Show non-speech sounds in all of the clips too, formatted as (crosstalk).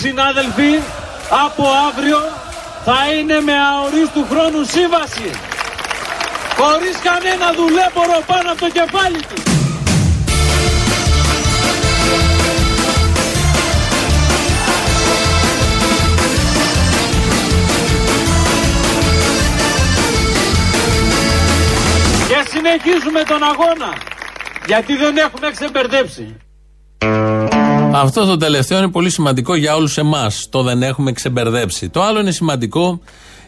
συνάδελφοι από αύριο θα είναι με αορίστου χρόνου σύμβαση. Χωρίς κανένα δουλέμπορο πάνω από το κεφάλι τους. Και συνεχίζουμε τον αγώνα. Γιατί δεν έχουμε ξεμπερδέψει. Αυτό το τελευταίο είναι πολύ σημαντικό για όλους εμάς. Το δεν έχουμε ξεμπερδέψει. Το άλλο είναι σημαντικό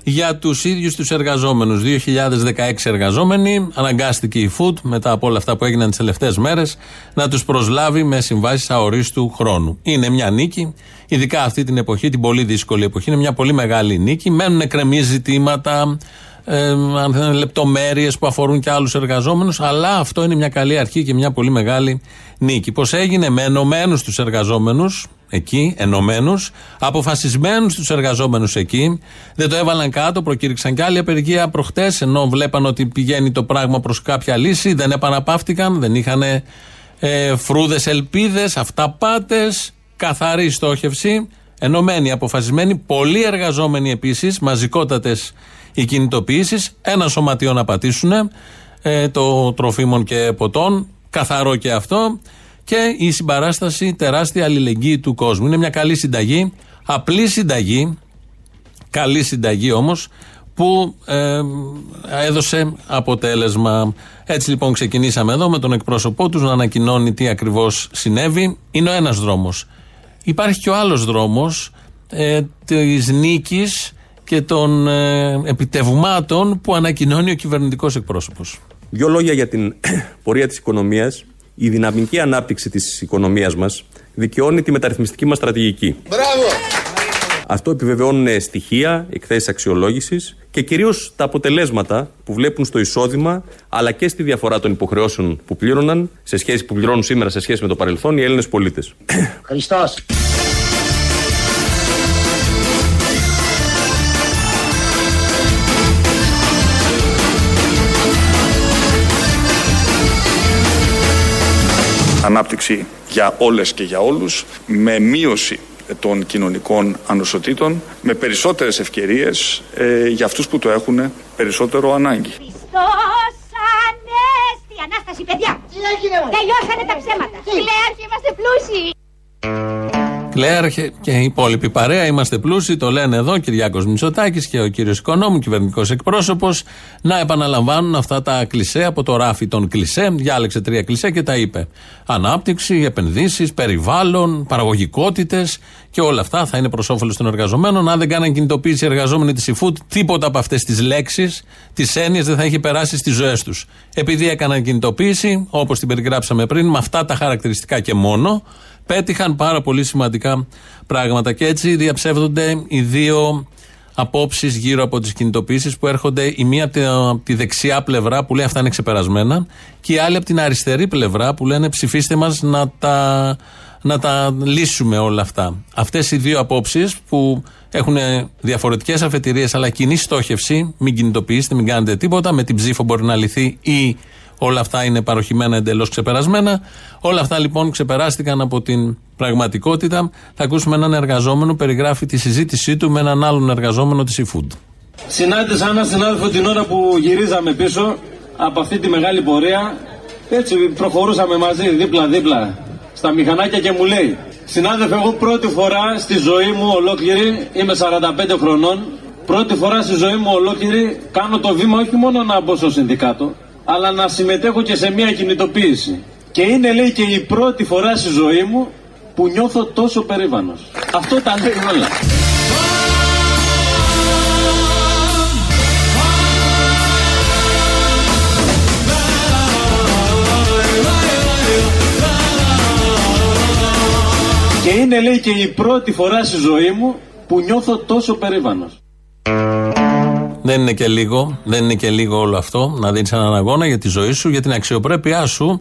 για τους ίδιους τους εργαζόμενους. 2016 εργαζόμενοι, αναγκάστηκε η ΦΟΥΤ μετά από όλα αυτά που έγιναν τις τελευταίες μέρες να τους προσλάβει με συμβάσεις αορίστου χρόνου. Είναι μια νίκη, ειδικά αυτή την εποχή, την πολύ δύσκολη εποχή. Είναι μια πολύ μεγάλη νίκη. Μένουν εκκρεμή ζητήματα, ε, λεπτομέρειες που αφορούν και άλλους εργαζόμενους, αλλά αυτό είναι μια καλή αρχή και μια πολύ μεγάλη νίκη. Πώς έγινε; Με ενωμένους τους εργαζόμενους εκεί, ενωμένους, αποφασισμένους τους εργαζόμενους εκεί, δεν το έβαλαν κάτω, προκήρυξαν και άλλη απεργία προχτές, ενώ βλέπαν ότι πηγαίνει το πράγμα προς κάποια λύση, δεν επαναπαύτηκαν, δεν είχαν ε, φρούδες ελπίδες, αυταπάτες, καθαρή στόχευση. Ενωμένοι, αποφασισμένοι, πολλοί εργαζόμενοι επίσης, μαζικότατες οι κινητοποιήσεις, ένα σωματείο να πατήσουν, ε, το τροφίμων και ποτών, καθαρό και αυτό, και η συμπαράσταση τεράστια αλληλεγγύη του κόσμου. Είναι μια καλή συνταγή, απλή συνταγή, καλή συνταγή όμως, που ε, έδωσε αποτέλεσμα. Έτσι λοιπόν ξεκινήσαμε εδώ με τον εκπρόσωπό τους να ανακοινώνει τι ακριβώς συνέβη. Είναι ο ένας δρόμος. Υπάρχει και ο άλλος δρόμος ε, της νίκης και των ε, επιτευγμάτων που ανακοινώνει ο κυβερνητικός εκπρόσωπος. Δύο λόγια για την (clears throat) πορεία της οικονομίας. Η δυναμική ανάπτυξη της οικονομίας μας δικαιώνει τη μεταρρυθμιστική μας στρατηγική. Μπράβο! Αυτό επιβεβαιώνουν στοιχεία, εκθέσεις αξιολόγησης και κυρίως τα αποτελέσματα που βλέπουν στο εισόδημα αλλά και στη διαφορά των υποχρεώσεων που πλήρωναν σε σχέση που πληρώνουν σήμερα σε σχέση με το παρελθόν οι Έλληνες πολίτες. Χριστός. Ανάπτυξη για όλες και για όλους, με μείωση των κοινωνικών ανοσοτήτων, με περισσότερες ευκαιρίες ε, για αυτούς που το έχουν περισσότερο ανάγκη. Χριστός Ανέστη! Ανάσταση, παιδιά! Τι έγινε, Τελειώσανε τα ψέματα! Κλαίαρχοι, είμαστε πλούσιοι! Κλέρ και η υπόλοιπη παρέα. Είμαστε πλούσιοι, το λένε εδώ ο Κυριάκος Μητσοτάκης και ο κύριος Οικονόμου, κυβερνητικός εκπρόσωπος, να επαναλαμβάνουν αυτά τα κλισέ από το ράφι των κλισέ. Διάλεξε τρία κλισέ και τα είπε. Ανάπτυξη, επενδύσεις, περιβάλλον, παραγωγικότητες και όλα αυτά θα είναι προς όφελος των εργαζομένων. Αν δεν κάναν κινητοποίηση οι εργαζόμενοι της ΙΦΟΥΤ, τίποτα από αυτές τις λέξεις, τις έννοιες δεν θα έχει περάσει στις ζωές τους. Επειδή έκαναν κινητοποίηση, όπως την περιγράψαμε πριν, με αυτά τα χαρακτηριστικά και μόνο, πέτυχαν πάρα πολύ σημαντικά πράγματα. Και έτσι διαψεύδονται οι δύο απόψεις γύρω από τις κινητοποιήσει που έρχονται η μία από τη δεξιά πλευρά που λέει αυτά είναι ξεπερασμένα και η άλλη από την αριστερή πλευρά που λένε ψηφίστε μας να τα, να τα λύσουμε όλα αυτά. Αυτές οι δύο απόψεις που έχουν διαφορετικές αφετηρίες αλλά κοινή στόχευση, μην κινητοποιήσετε, μην κάνετε τίποτα, με την ψήφο μπορεί να λυθεί ή Όλα αυτά είναι παροχημένα εντελώς ξεπερασμένα. Όλα αυτά λοιπόν ξεπεράστηκαν από την πραγματικότητα. Θα ακούσουμε έναν εργαζόμενο περιγράφει τη συζήτησή του με έναν άλλον εργαζόμενο της eFood. Συνάντησα έναν συνάδελφο την ώρα που γυρίζαμε πίσω από αυτή τη μεγάλη πορεία. Έτσι προχωρούσαμε μαζί δίπλα-δίπλα στα μηχανάκια και μου λέει Συνάδελφε, εγώ πρώτη φορά στη ζωή μου ολόκληρη, είμαι 45 χρονών, πρώτη φορά στη ζωή μου ολόκληρη κάνω το βήμα όχι μόνο να μπω στο συνδικάτο, αλλά να συμμετέχω και σε μια κινητοποίηση. Και είναι λέει και η πρώτη φορά στη ζωή μου που νιώθω τόσο περήφανος. Αυτό τα λέει όλα. Και είναι λέει και η πρώτη φορά στη ζωή μου που νιώθω τόσο περήφανος. Δεν είναι και λίγο, δεν είναι και λίγο όλο αυτό να δίνεις έναν αγώνα για τη ζωή σου, για την αξιοπρέπειά σου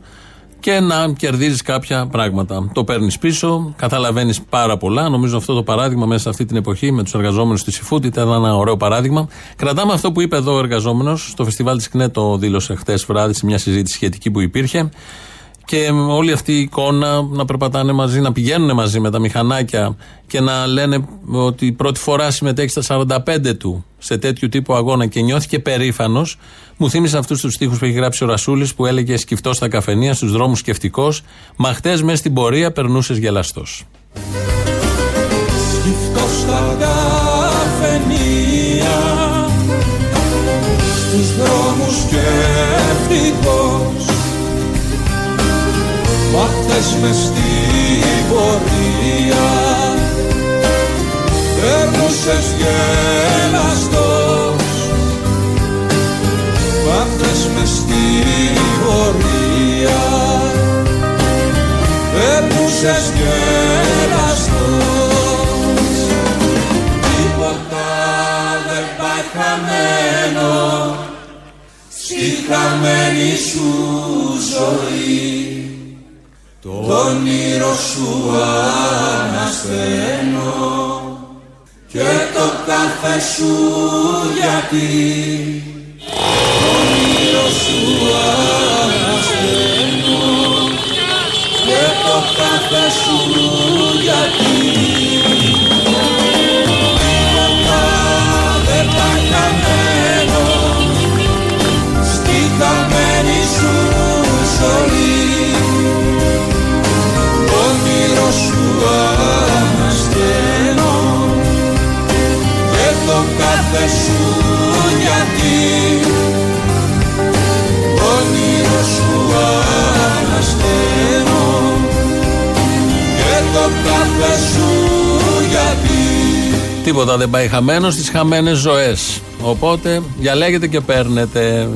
και να κερδίζεις κάποια πράγματα. Το παίρνεις πίσω, καταλαβαίνεις πάρα πολλά. Νομίζω αυτό το παράδειγμα μέσα σε αυτή την εποχή με τους εργαζόμενους της Ιφούτ ήταν ένα ωραίο παράδειγμα. Κρατάμε αυτό που είπε εδώ ο εργαζόμενος. Στο φεστιβάλ της ΚΝΕ το δήλωσε χτες βράδυ σε μια συζήτηση σχετική που υπήρχε. Και όλη αυτή η εικόνα να περπατάνε μαζί, να πηγαίνουν μαζί με τα μηχανάκια και να λένε ότι πρώτη φορά συμμετέχει στα 45 του σε τέτοιου τύπου αγώνα και νιώθηκε περήφανος, μου θύμισε αυτούς τους στίχους που έχει γράψει ο Ρασούλης που έλεγε Σκυφτός στα καφενεία, στους δρόμους σκεφτικός, μα χτες μέσα στην πορεία περνούσες γελαστός. Σκυφτός στα καφενεία, στους δρόμους σκεφτικός, μα χτε μες στην πορεία. Περνούσες γελαστός Βάθες μες στη πορεία. Περνούσες γελαστός Τίποτα δεν πάει χαμένο. Στη χαμένη σου ζωή το όνειρο σου ανασταίνω και το κάθε σου γιατί. Το όνειρο σου ανασταίνω και το κάθε σου κάθε σου γιατί το όνειρο σου ανασταίνω και το κάθε σου γιατί Τίποτα δεν πάει χαμένος στις χαμένες ζωές. Οπότε διαλέγετε και παίρνετε.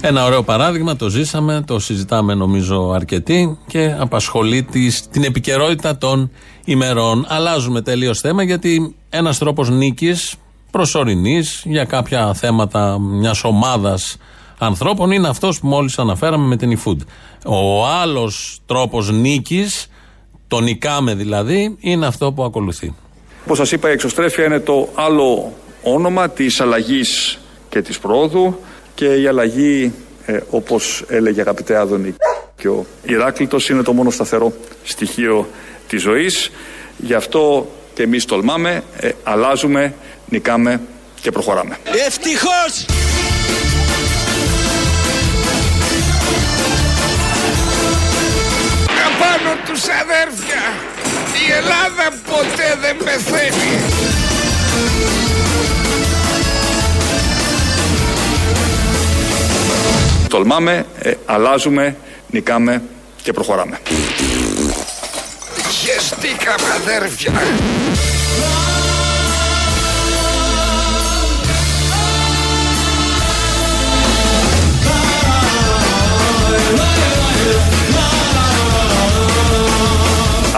Ένα ωραίο παράδειγμα, το ζήσαμε, το συζητάμε νομίζω αρκετοί και απασχολεί τις, την επικαιρότητα των ημερών. Αλλάζουμε τελείως θέμα γιατί ένας τρόπος νίκης προσωρινής για κάποια θέματα μιας ομάδας ανθρώπων είναι αυτός που μόλις αναφέραμε με την eFood. Ο άλλος τρόπος νίκης, το νικάμε δηλαδή, είναι αυτό που ακολουθεί. Όπως σας είπα η εξωστρέφεια είναι το άλλο όνομα της αλλαγής και της πρόοδου και η αλλαγή ε, όπως έλεγε αγαπητέ Άδωνη και ο Ηράκλητος είναι το μόνο σταθερό στοιχείο της ζωής γι' αυτό και εμείς τολμάμε, ε, αλλάζουμε, νικάμε και προχωράμε. Ευτυχώς! Απάνω τους αδέρφια! Η Ελλάδα ποτέ δεν πεθαίνει! Τολμάμε, ε, αλλάζουμε, νικάμε και προχωράμε. Χεστήκαμε αδέρφια!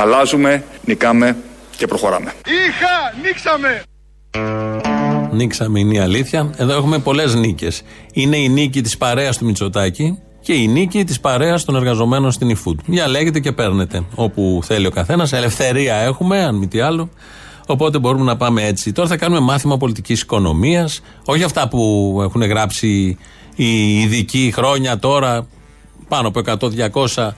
Αλλάζουμε, νικάμε και προχωράμε. Είχα! Νίξαμε! Νίξαμε είναι η αλήθεια. Εδώ έχουμε πολλές νίκες. Είναι η νίκη της παρέας του Μητσοτάκη και η νίκη της παρέας των εργαζομένων στην eFood. Διαλέγετε και παίρνετε όπου θέλει ο καθένας. Ελευθερία έχουμε, αν μη τι άλλο. Οπότε μπορούμε να πάμε έτσι. Τώρα θα κάνουμε μάθημα πολιτικής οικονομίας. Όχι αυτά που έχουν γράψει οι ειδικοί χρόνια τώρα, πάνω από 100-200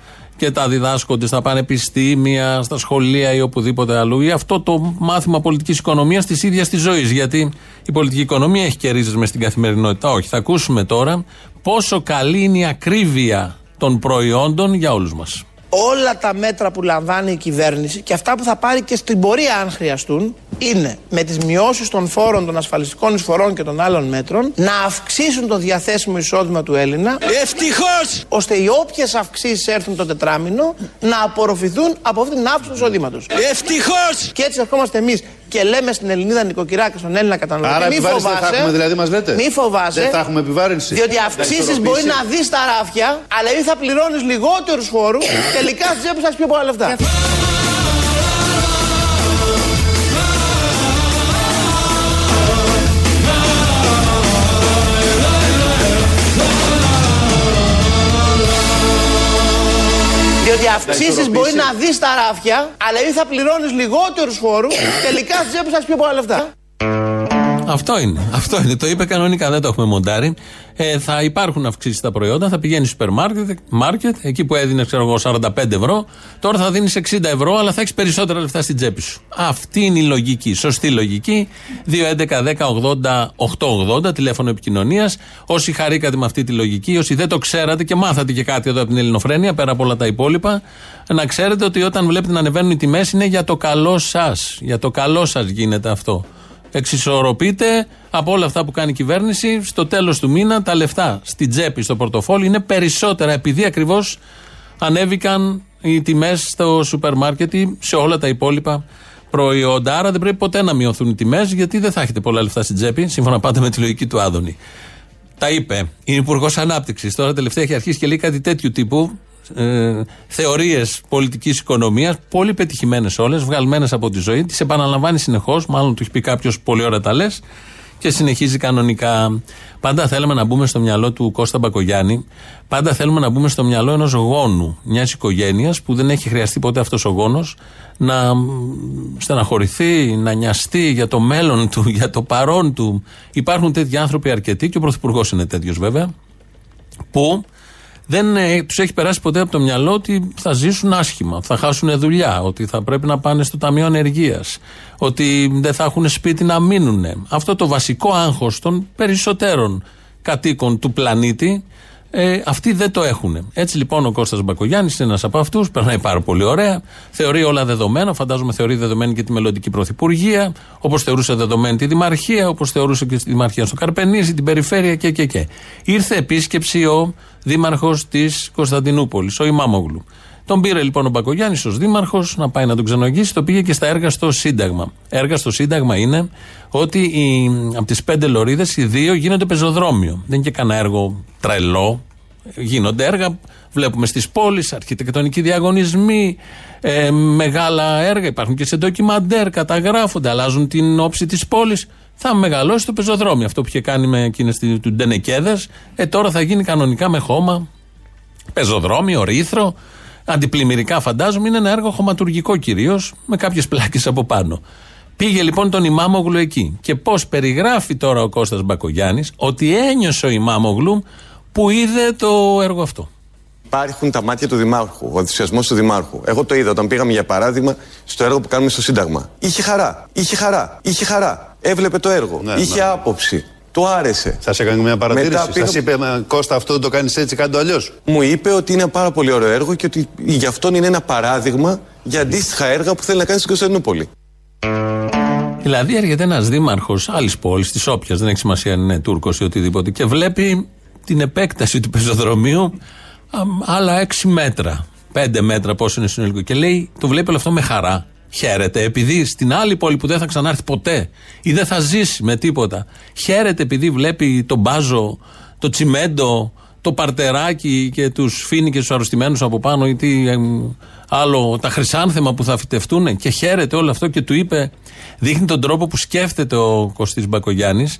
και τα διδάσκονται στα πανεπιστήμια, στα σχολεία ή οπουδήποτε αλλού. Ή αυτό το μάθημα πολιτικής οικονομίας της ίδιας της ζωής. Γιατί η πολιτική οικονομία έχει και ρίζες μες στην καθημερινότητα. Όχι. Θα ακούσουμε τώρα πόσο καλή είναι η ακρίβεια των προϊόντων για όλους μας. Όλα τα μέτρα που λαμβάνει η κυβέρνηση και αυτά που θα πάρει και στην πορεία αν χρειαστούν είναι με τις μειώσεις των φόρων των ασφαλιστικών εισφορών και των άλλων μέτρων να αυξήσουν το διαθέσιμο εισόδημα του Έλληνα Ευτυχώς! ώστε οι όποιες αυξήσεις έρθουν το τετράμινο να απορροφηθούν από αυτή την αύξηση του εισοδήματος. Ευτυχώς! Και έτσι ερχόμαστε εμείς και λέμε στην Ελληνίδα νοικοκυρά και στον Έλληνα καταναλωτή Άρα μη επιβάρυνση δεν θα φοβάσαι, έχουμε, δηλαδή, μας λέτε; μη φοβάσαι, Δεν θα έχουμε επιβάρυνση. διότι Θα αυξήσεις ισορροπήσει. μπορεί να δεις τα ράφια, αλλά ή θα πληρώνεις λιγότερους φόρους, (coughs) τελικά στη τσέπη σας πιο πολλά λεφτά. Διότι αυξήσεις μπορεί να δεις τα ράφια, αλλά ή θα πληρώνεις λιγότερους φόρους, (coughs) τελικά στη τσέπη σας πιο πολλά λεφτά. Αυτό είναι. Αυτό είναι. Το είπε κανονικά, δεν το έχουμε μοντάρει. Ε, θα υπάρχουν αυξήσεις στα προϊόντα, θα πηγαίνει στο σούπερ μάρκετ, μάρκετ, εκεί που έδινες, ξέρω εγώ, 45 ευρώ, τώρα θα δίνεις 60 ευρώ, αλλά θα έχεις περισσότερα λεφτά στην τσέπη σου. Αυτή είναι η λογική. Σωστή λογική. 2.11.10.80.880, τηλέφωνο επικοινωνίας. Όσοι χαρήκατε με αυτή τη λογική, όσοι δεν το ξέρατε και μάθατε και κάτι εδώ από την Ελληνοφρένεια, πέρα από όλα τα υπόλοιπα, να ξέρετε ότι όταν βλέπετε να ανεβαίνουν οι τιμές είναι για το καλό σας. Για το καλό σας γίνεται αυτό εξισορροπείται από όλα αυτά που κάνει η κυβέρνηση. Στο τέλος του μήνα τα λεφτά στην τσέπη, στο πορτοφόλι είναι περισσότερα επειδή ακριβώς ανέβηκαν οι τιμές στο σούπερ μάρκετ ή σε όλα τα υπόλοιπα προϊόντα. Άρα δεν πρέπει ποτέ να μειωθούν οι τιμές γιατί δεν θα έχετε πολλά λεφτά στην τσέπη, σύμφωνα πάντα με τη λογική του Άδωνη. Τα είπε. Είναι υπουργός Ανάπτυξης. Τώρα τελευταία έχει αρχίσει και λέει κάτι τέτοιου τύπου ε, θεωρίες πολιτικής οικονομίας, πολύ πετυχημένες όλες, βγαλμένες από τη ζωή, τις επαναλαμβάνει συνεχώς. Μάλλον του έχει πει κάποιος πολύ ώρα τα λες και συνεχίζει κανονικά. Πάντα θέλουμε να μπούμε στο μυαλό του Κώστα Μπακογιάννη, πάντα θέλουμε να μπούμε στο μυαλό ενός γόνου μιας οικογένειας που δεν έχει χρειαστεί ποτέ αυτός ο γόνος να στεναχωρηθεί, να νοιαστεί για το μέλλον του, για το παρόν του. Υπάρχουν τέτοιοι άνθρωποι αρκετοί και ο Πρωθυπουργός είναι τέτοιος βέβαια, που δεν ε, τους έχει περάσει ποτέ από το μυαλό ότι θα ζήσουν άσχημα, θα χάσουν δουλειά, ότι θα πρέπει να πάνε στο Ταμείο Ανεργίας, ότι δεν θα έχουν σπίτι να μείνουν. Αυτό το βασικό άγχος των περισσότερων κατοίκων του πλανήτη, ε, αυτοί δεν το έχουν. Έτσι λοιπόν ο Κώστας Μπακογιάννης είναι ένας από αυτούς, περνάει πάρα πολύ ωραία, θεωρεί όλα δεδομένα, φαντάζομαι θεωρεί δεδομένη και τη μελλοντική πρωθυπουργία, όπως θεωρούσε δεδομένη τη Δημαρχία, όπως θεωρούσε και τη Δημαρχία στο Καρπενήσι, την περιφέρεια και, και, και. Ήρθε επίσκεψη ο δήμαρχος της Κωνσταντινούπολης, ο Ημάμογλου. Τον πήρε λοιπόν ο Μπακογιάννη ω δήμαρχος να πάει να τον ξενογήσει, το πήγε και στα έργα στο Σύνταγμα. Έργα στο Σύνταγμα είναι ότι οι, από τις πέντε λωρίδες οι δύο γίνονται πεζοδρόμιο. Δεν είναι και κανένα έργο τρελό. Γίνονται έργα, βλέπουμε στις πόλεις, αρχιτεκτονικοί διαγωνισμοί, ε, μεγάλα έργα. Υπάρχουν και σε ντοκιμαντέρ, καταγράφονται, αλλάζουν την όψη της πόλης θα μεγαλώσει το πεζοδρόμιο. Αυτό που είχε κάνει με εκείνες του Ντενεκέδες, ε, τώρα θα γίνει κανονικά με χώμα, πεζοδρόμιο, ρήθρο. Αντιπλημμυρικά φαντάζομαι είναι ένα έργο χωματουργικό κυρίως, με κάποιες πλάκες από πάνω. Πήγε λοιπόν τον Ημάμογλου εκεί. Και πώς περιγράφει τώρα ο Κώστας Μπακογιάννης ότι ένιωσε ο Ημάμογλου που είδε το έργο αυτό. Υπάρχουν τα μάτια του Δημάρχου, ο ενθουσιασμός του Δημάρχου. Εγώ το είδα όταν πήγαμε για παράδειγμα στο έργο που κάνουμε στο Σύνταγμα. Είχε χαρά, είχε χαρά, είχε χαρά. Έβλεπε το έργο, ναι, είχε ναι. άποψη. Του άρεσε. Σας έκανε μια παρατήρηση. Πήγα... Σας είπε, Κώστα, αυτό δεν το κάνεις έτσι, κάνει το αλλιώς. Μου είπε ότι είναι ένα πάρα πολύ ωραίο έργο και ότι γι' αυτόν είναι ένα παράδειγμα για αντίστοιχα έργα που θέλει να κάνει στην Κωνσταντινούπολη. Δηλαδή έρχεται ένας δήμαρχος άλλης πόλης, της όποιας, δεν έχει σημασία αν είναι Τούρκος ή οτιδήποτε, και βλέπει την επέκταση του πεζοδρομίου άλλα 6 μέτρα. 5 μέτρα πόσο είναι συνολικό. Και λέει, το βλέπει όλο αυτό με χαρά. Χαίρεται επειδή στην άλλη πόλη που δεν θα ξανάρθει ποτέ ή δεν θα ζήσει με τίποτα. Χαίρεται επειδή βλέπει τον μπάζο, το τσιμέντο, το παρτεράκι και τους φίνει και τους αρρωστημένους από πάνω ή τι άλλο, τα χρυσάνθεμα που θα φυτευτούν και χαίρεται όλο αυτό και του είπε, δείχνει τον τρόπο που σκέφτεται ο Κωστής Μπακογιάννης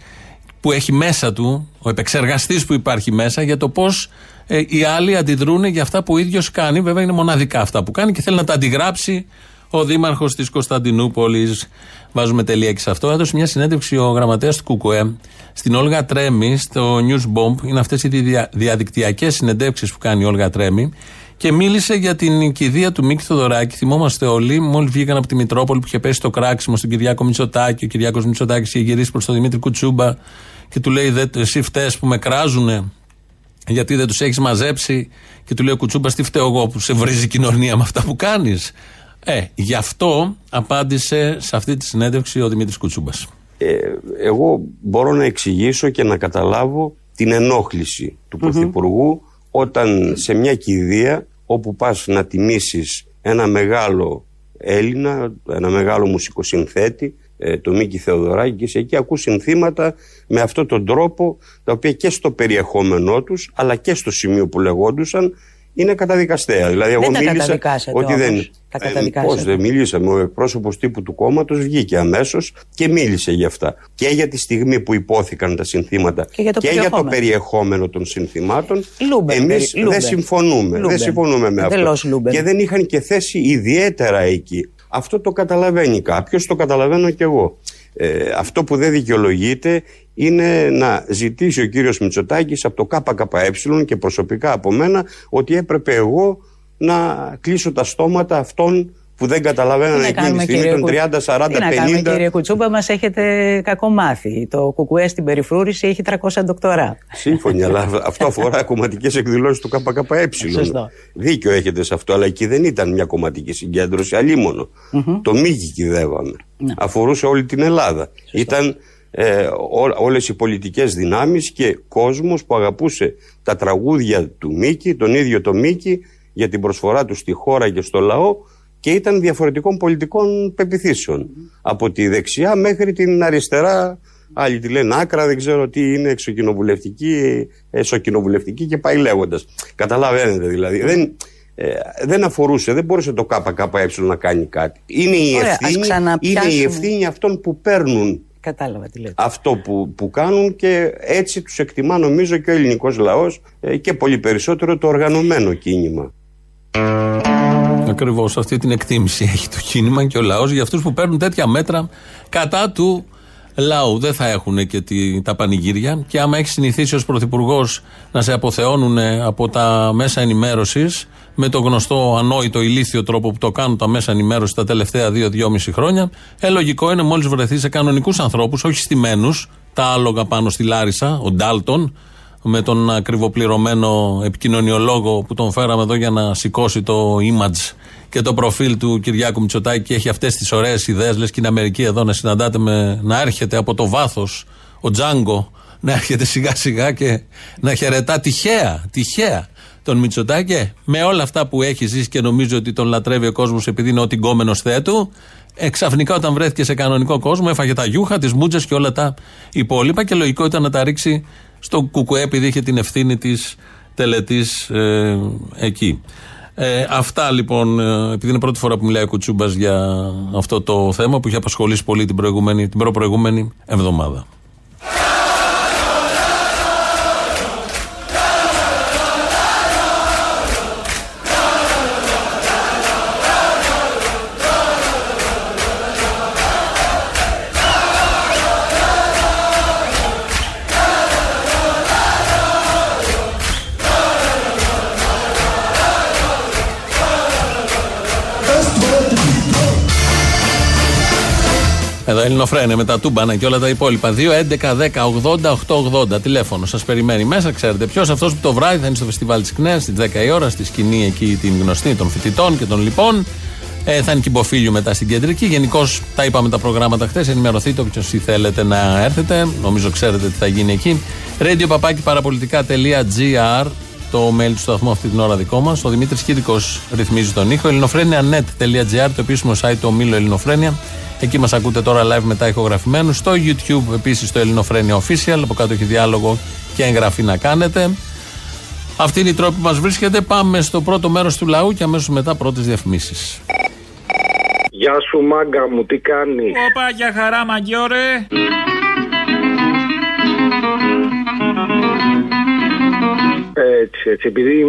που έχει μέσα του, ο επεξεργαστής που υπάρχει μέσα για το πώς ε, οι άλλοι αντιδρούν για αυτά που ο ίδιος κάνει. Βέβαια είναι μοναδικά αυτά που κάνει και θέλει να τα αντιγράψει ο Δήμαρχος της Κωνσταντινούπολης. Βάζουμε τελεία και σε αυτό. Έδωσε μια συνέντευξη ο γραμματέας του ΚΚΕ στην Όλγα Τρέμι, στο News Bomb. Είναι αυτές οι διαδικτυακές συνεντεύξεις που κάνει η Όλγα Τρέμι. Και μίλησε για την κηδεία του Μίκη Θοδωράκη. Θυμόμαστε όλοι, μόλις βγήκαν από τη Μητρόπολη που είχε πέσει το κράξιμο στον Κυριάκο Μητσοτάκη. Ο Κυριάκος Μητσοτάκης είχε γυρίσει προς τον Δημήτρη Κουτσούμπα και του λέει: Εσύ φταίει που με κράζουνε γιατί δεν τους έχεις μαζέψει και του λέει ο Κουτσούμπα τι φταίω εγώ που σε βρίζει η κοινωνία με αυτά που κάνεις. Ε, γι' αυτό απάντησε σε αυτή τη συνέντευξη ο Δημήτρης Κουτσούμπας. Ε, εγώ μπορώ να εξηγήσω και να καταλάβω την ενόχληση του Πρωθυπουργού όταν σε μια κηδεία όπου πας να τιμήσεις ένα μεγάλο Έλληνα, ένα μεγάλο μουσικοσυνθέτη ε, το Μίκη Θεοδωράκη και σε εκεί ακούς συνθήματα με αυτόν τον τρόπο τα οποία και στο περιεχόμενό τους αλλά και στο σημείο που λεγόντουσαν είναι καταδικαστέα. Δηλαδή, εγώ δεν μίλησα ότι δεν. Τα Πώς δεν μίλησαμε. Ο εκπρόσωπος τύπου του κόμματος βγήκε αμέσως και μίλησε γι' αυτά. Και για τη στιγμή που υπόθηκαν τα συνθήματα και για το, και περιεχόμενο. Για το περιεχόμενο των συνθημάτων. Εμείς δεν συμφωνούμε. Δεν συμφωνούμε με αυτό. Και δεν είχαν και θέση ιδιαίτερα εκεί. Αυτό το καταλαβαίνει κάποιος, το καταλαβαίνω κι εγώ. Ε, αυτό που δεν δικαιολογείται είναι να ζητήσει ο κύριος Μητσοτάκης από το ΚΚΕ και προσωπικά από μένα ότι έπρεπε εγώ να κλείσω τα στόματα αυτών που δεν καταλαβαίνανε εκείνη τη στιγμή των 30, 40, 50. Τι να κάνουμε κύριε Κουτσούμπα, μας έχετε κακομάθει. Το κουκουέ στην περιφρούρηση έχει 300 ντοκτορά. Σύμφωνοι, αλλά αυτό αφορά κομματικές εκδηλώσεις του ΚΚΕ. Δίκιο έχετε σε αυτό, αλλά εκεί δεν ήταν μια κομματική συγκέντρωση, αλλήμωνο. Το μήκη κυδεύαμε. Ναι. Αφορούσε όλη την Ελλάδα. Ήταν ε, ό, όλες οι πολιτικές δυνάμεις και κόσμος που αγαπούσε τα τραγούδια του Μίκη, τον ίδιο το Μίκη για την προσφορά του στη χώρα και στο λαό και ήταν διαφορετικών πολιτικών πεπιθήσεων. Από τη δεξιά μέχρι την αριστερά, άλλοι τη λένε άκρα, δεν ξέρω τι είναι, εξοκοινοβουλευτική, εσωκοινοβουλευτική και πάει λέγοντας. Καταλαβαίνετε δηλαδή. Δεν, ε, δεν αφορούσε, δεν μπορούσε το ΚΚΕ να κάνει κάτι. Είναι η, ευθύνη, είναι η ευθύνη αυτών που παίρνουν Κατάλαβα τι λέτε. Αυτό που, που κάνουν και έτσι τους εκτιμά νομίζω και ο ελληνικός λαός ε, και πολύ περισσότερο το οργανωμένο κίνημα. Ακριβώς αυτή την εκτίμηση έχει το κίνημα και ο λαός για αυτούς που παίρνουν τέτοια μέτρα κατά του λαού. Δεν θα έχουν και τη, τα πανηγύρια. Και άμα έχεις συνηθίσει ως πρωθυπουργός να σε αποθεώνουν από τα μέσα ενημέρωσης με το γνωστό ανόητο ηλίθιο τρόπο που το κάνουν τα μέσα ενημέρωσης τα τελευταία δύο-δυόμιση χρόνια, ε, λογικό είναι μόλις βρεθεί σε κανονικούς ανθρώπους, όχι στημένους, τα άλογα πάνω στη Λάρισα, ο Ντάλτον, με τον ακριβοπληρωμένο επικοινωνιολόγο που τον φέραμε εδώ για να σηκώσει το image και το προφίλ του Κυριάκου Μητσοτάκη και έχει αυτές τις ωραίες ιδέες. Λες και είναι Αμερική εδώ να συναντάτε με, να έρχεται από το βάθος ο Τζάγκο, να έρχεται σιγά σιγά και να χαιρετά τυχαία, τυχαία τον Μητσοτάκη. Με όλα αυτά που έχει ζήσει και νομίζει ότι τον λατρεύει ο κόσμος επειδή είναι ό,τι γκόμενο θέτου, εξαφνικά όταν βρέθηκε σε κανονικό κόσμο έφαγε τα γιούχα, τις μούτζε και όλα τα υπόλοιπα και λογικό ήταν να τα ρίξει στο Κουκουέ επειδή είχε την ευθύνη της τελετής ε, εκεί. Ε, αυτά λοιπόν, ε, επειδή είναι πρώτη φορά που μιλάει ο Κουτσούμπας για αυτό το θέμα που είχε απασχολήσει πολύ την, προηγούμενη, την προπροηγούμενη εβδομάδα. Εδώ Ελληνοφρένε με τα τούμπανα και όλα τα υπόλοιπα. 2, 11, 10, 80, 8, 80. Τηλέφωνο σας περιμένει μέσα. Ξέρετε ποιος αυτός που το βράδυ θα είναι στο φεστιβάλ της Κνέας στις 10 η ώρα, στη σκηνή εκεί την γνωστή των φοιτητών και των λοιπόν. Ε, θα είναι κυμποφίλιο μετά στην κεντρική. Γενικώς τα είπαμε τα προγράμματα χθες. Ενημερωθείτε όποιος θέλετε να έρθετε. Νομίζω ξέρετε τι θα γίνει εκεί. Radio παπάκι παραπολιτικά.gr το mail του σταθμού αυτή την ώρα δικό μας. Ο Δημήτρης Κύρικος ρυθμίζει τον ήχο. ελληνοφρένια.net.gr το επίσημο site του ομίλου Ελληνοφρένια. Εκεί μας ακούτε τώρα live μετά ηχογραφημένους. Στο YouTube επίσης το Ελληνοφρένια Official. Από κάτω έχει διάλογο και εγγραφή να κάνετε. Αυτή είναι η τρόπη που μας βρίσκεται. Πάμε στο πρώτο μέρος του λαού και αμέσως μετά πρώτες διαφημίσεις. Γεια σου μάγκα μου, τι κάνει; Όπα, για χαρά μαγκιόρε. Έτσι, έτσι. Επειδή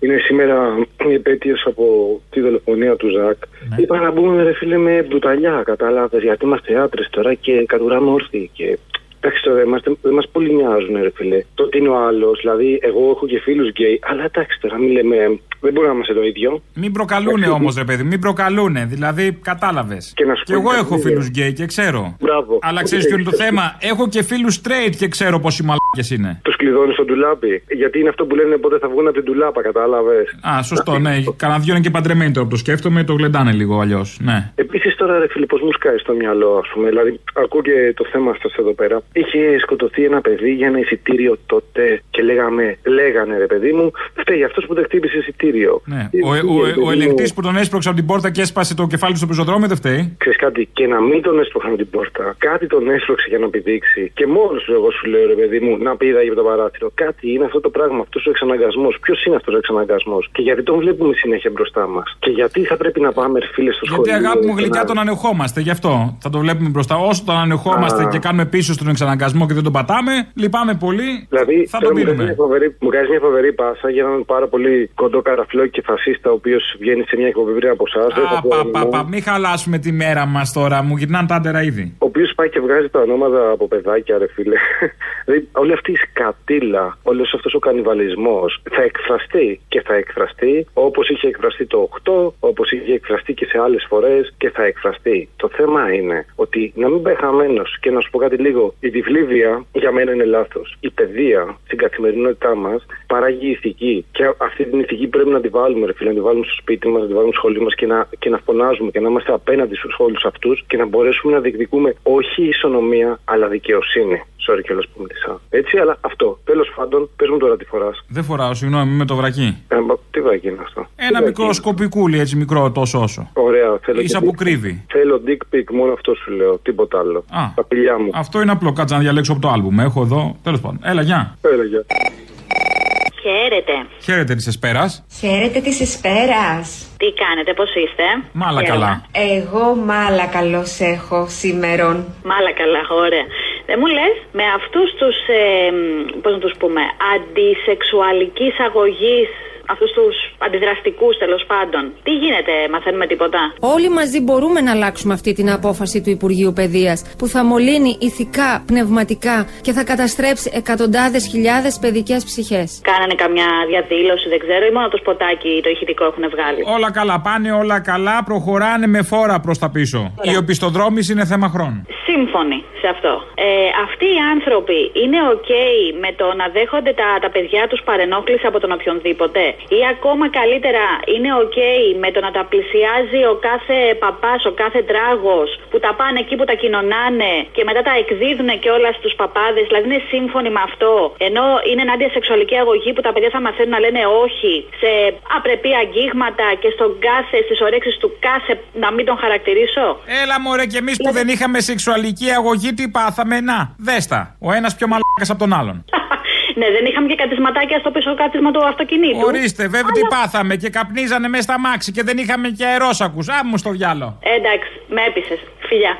είναι σήμερα η επέτειος από τη δολοφονία του Ζακ, ναι. είπα να μπούμε ρε φίλε με μπουταλιά, κατάλαβες. Γιατί είμαστε άντρες τώρα και κατουράμε όρθιοι. Και Εντάξει τώρα, δεν μας πολύ νοιάζουν, ρε φίλε. Το ότι είναι ο άλλος, δηλαδή, εγώ έχω και φίλους γκέι, αλλά εντάξει τώρα, μην λέμε. Δεν μπορεί να είμαστε το ίδιο. Μην προκαλούνε όμως, ρε παιδί, μην προκαλούνε. Δηλαδή, κατάλαβες. Και, και εγώ έχω φίλους γκέι και ξέρω. Μπράβο. Αλλά ξέρεις ποιο είναι το θέμα. Έχω και φίλους straight και ξέρω πόσοι μαλάκες είναι. Του κλειδώνει στο ντουλάπι. Γιατί είναι αυτό που λένε πότε θα βγουν από την ντουλάπα, κατάλαβες. Α, σωστό, ναι. Κανένα δυο είναι και παντρεμένοι τώρα που το σκέφτομαι, το γλεντάνε λίγο αλλιώς. Ναι. Επίσης τώρα, ρε φίλε, πώς μου σκάει στο μυαλό, ας πούμε. Δηλαδή, ακούω και το θέμα σας εδώ πέρα. Είχε σκοτωθεί ένα παιδί για ένα εισιτήριο τότε και λέγαμε, λέγανε ρε παιδί μου, φταίει αυτός που δεν χτύπησε εισιτήριο. Ναι. Ο, ο, ο, ελεγκτής που τον έσπρωξε από την πόρτα και έσπασε το κεφάλι του στο πεζοδρόμιο δεν φταίει; Ξέρεις κάτι, και να μην τον έσπρωξαν από την πόρτα, κάτι τον έσπρωξε για να πηδήξει. Και μόνος σου, εγώ σου λέω ρε παιδί μου, να πήδαγε από το παράθυρο. Κάτι είναι αυτό το πράγμα, αυτός ο εξαναγκασμός. Ποιος είναι αυτός ο εξαναγκασμός; Και γιατί τον βλέπουμε συνέχεια μπροστά μας; Και γιατί θα πρέπει να πάμε φίλε στο σχολείο. Γιατί αγάπη μου γλυκιά τον ανεχόμαστε, γι' αυτό θα το βλέπουμε μπροστά. Όσο τον ανεχόμαστε και κάνουμε πίσω στον εξαναγκασμό και δεν τον πατάμε, λυπάμαι πολύ. Δηλαδή, θα τον πίνουμε. Μου κάνεις μια φοβερή πάσα για έναν πάρα πολύ κοντό καραφλό και φασίστα, ο οποίος βγαίνει σε μια εκπομπή από εσάς. Α, πα, πα, πα, μην χαλάσουμε τη μέρα μας τώρα, μου γυρνάνε τα άντερα ήδη. Ο οποίος πάει και βγάζει τα ονόματα από παιδάκια, ρε φίλε. (laughs) δηλαδή, όλη αυτή η σκατήλα, όλος αυτός ο κανιβαλισμός θα εκφραστεί και θα εκφραστεί όπως είχε εκφραστεί το 8, όπως είχε εκφραστεί και σε άλλες φορές και θα εκφραστεί. Το θέμα είναι ότι να μην πάει χαμένος και να σου πω κάτι λίγο. Η διβλήβεια για μένα είναι λάθος. Η παιδεία στην καθημερινότητά μας παράγει ηθική. Και αυτή την ηθική πρέπει να τη βάλουμε, ρε φίλε, να τη βάλουμε στο σπίτι μας, να τη βάλουμε στο σχολείο μας και να, και να φωνάζουμε και να είμαστε απέναντι στους όλου αυτούς και να μπορέσουμε να διεκδικούμε όχι ισονομία, αλλά δικαιοσύνη. Sorry κιόλας που μίλησα. Έτσι, αλλά αυτό. Τέλος πάντων, πες μου τώρα τι φοράς. Δεν φοράω, συγγνώμη, με το βρακί. Ε, μα, τι βρακί είναι αυτό. Ένα Τι μικρό βρακί σκοπικούλι, έτσι μικρό, τόσο όσο. είναι; Ωραία, θέλω. Ίσα και- που κρύβει. Θέλω dick pic, μόνο αυτό σου λέω. Τίποτα άλλο. Α. Τα πηλιά μου. Αυτό είναι απλό. Κάτσε να διαλέξω από το άλμπουμ. Έχω εδώ. Τέλος πάντων. Έλα, γεια. Έλα, γεια. Χαίρετε. Χαίρετε της Εσπέρας. Χαίρετε της Εσπέρας. Τι κάνετε, πώς είστε; Μάλα καλά. Εγώ μάλα καλώς έχω σήμερον. Μάλα καλά, ωραία. Δεν μου λες, με αυτούς τους. Ε, Πώς να τους πούμε, αντισεξουαλικής αγωγής, αυτούς τους αντιδραστικούς τέλος πάντων. Τι γίνεται, μαθαίνουμε τίποτα; Όλοι μαζί μπορούμε να αλλάξουμε αυτή την απόφαση του Υπουργείου Παιδείας που θα μολύνει ηθικά, πνευματικά και θα καταστρέψει εκατοντάδες χιλιάδες παιδικές ψυχές. Κάνανε καμιά διαδήλωση, δεν ξέρω, ή μόνο το σποτάκι το ηχητικό έχουν βγάλει; Όλα καλά πάνε, όλα καλά. Προχωράνε με φόρα προς τα πίσω. Η οπισθοδρόμηση είναι θέμα χρόνου. Σύμφωνοι σε αυτό. Ε, αυτοί οι άνθρωποι είναι OK με το να δέχονται τα, τα παιδιά τους παρενόχληση από τον οποιονδήποτε, ή ακόμα καλύτερα είναι OK με το να τα πλησιάζει ο κάθε παπάς, ο κάθε τράγος που τα πάνε εκεί που τα κοινωνάνε και μετά τα εκδίδουν και όλα στους παπάδες. Δηλαδή είναι σύμφωνοι με αυτό. Ενώ είναι ενάντια σεξουαλική αγωγή που τα παιδιά θα μαθαίνουν να λένε όχι σε απρεπή αγγίγματα και στον κάθε, στις ορέξει του κάθε να μην τον χαρακτηρίσω. Έλα μωρέ και εμείς που δεν είχαμε σεξουαλική αγωγή, τι πάθαμε; Να, δέστα. Ο ένας πιο μαλάκας από τον άλλον. (laughs) Ναι, δεν είχαμε και κατισματάκια στο πίσω κάτισμα του αυτοκινήτου. Ορίστε, βέβαια τι πάθαμε και καπνίζανε μέσα στα μάξι και δεν είχαμε και αερόσακους. Α μου στο διάλο. Ε, εντάξει, με έπεισες. Φιλιά.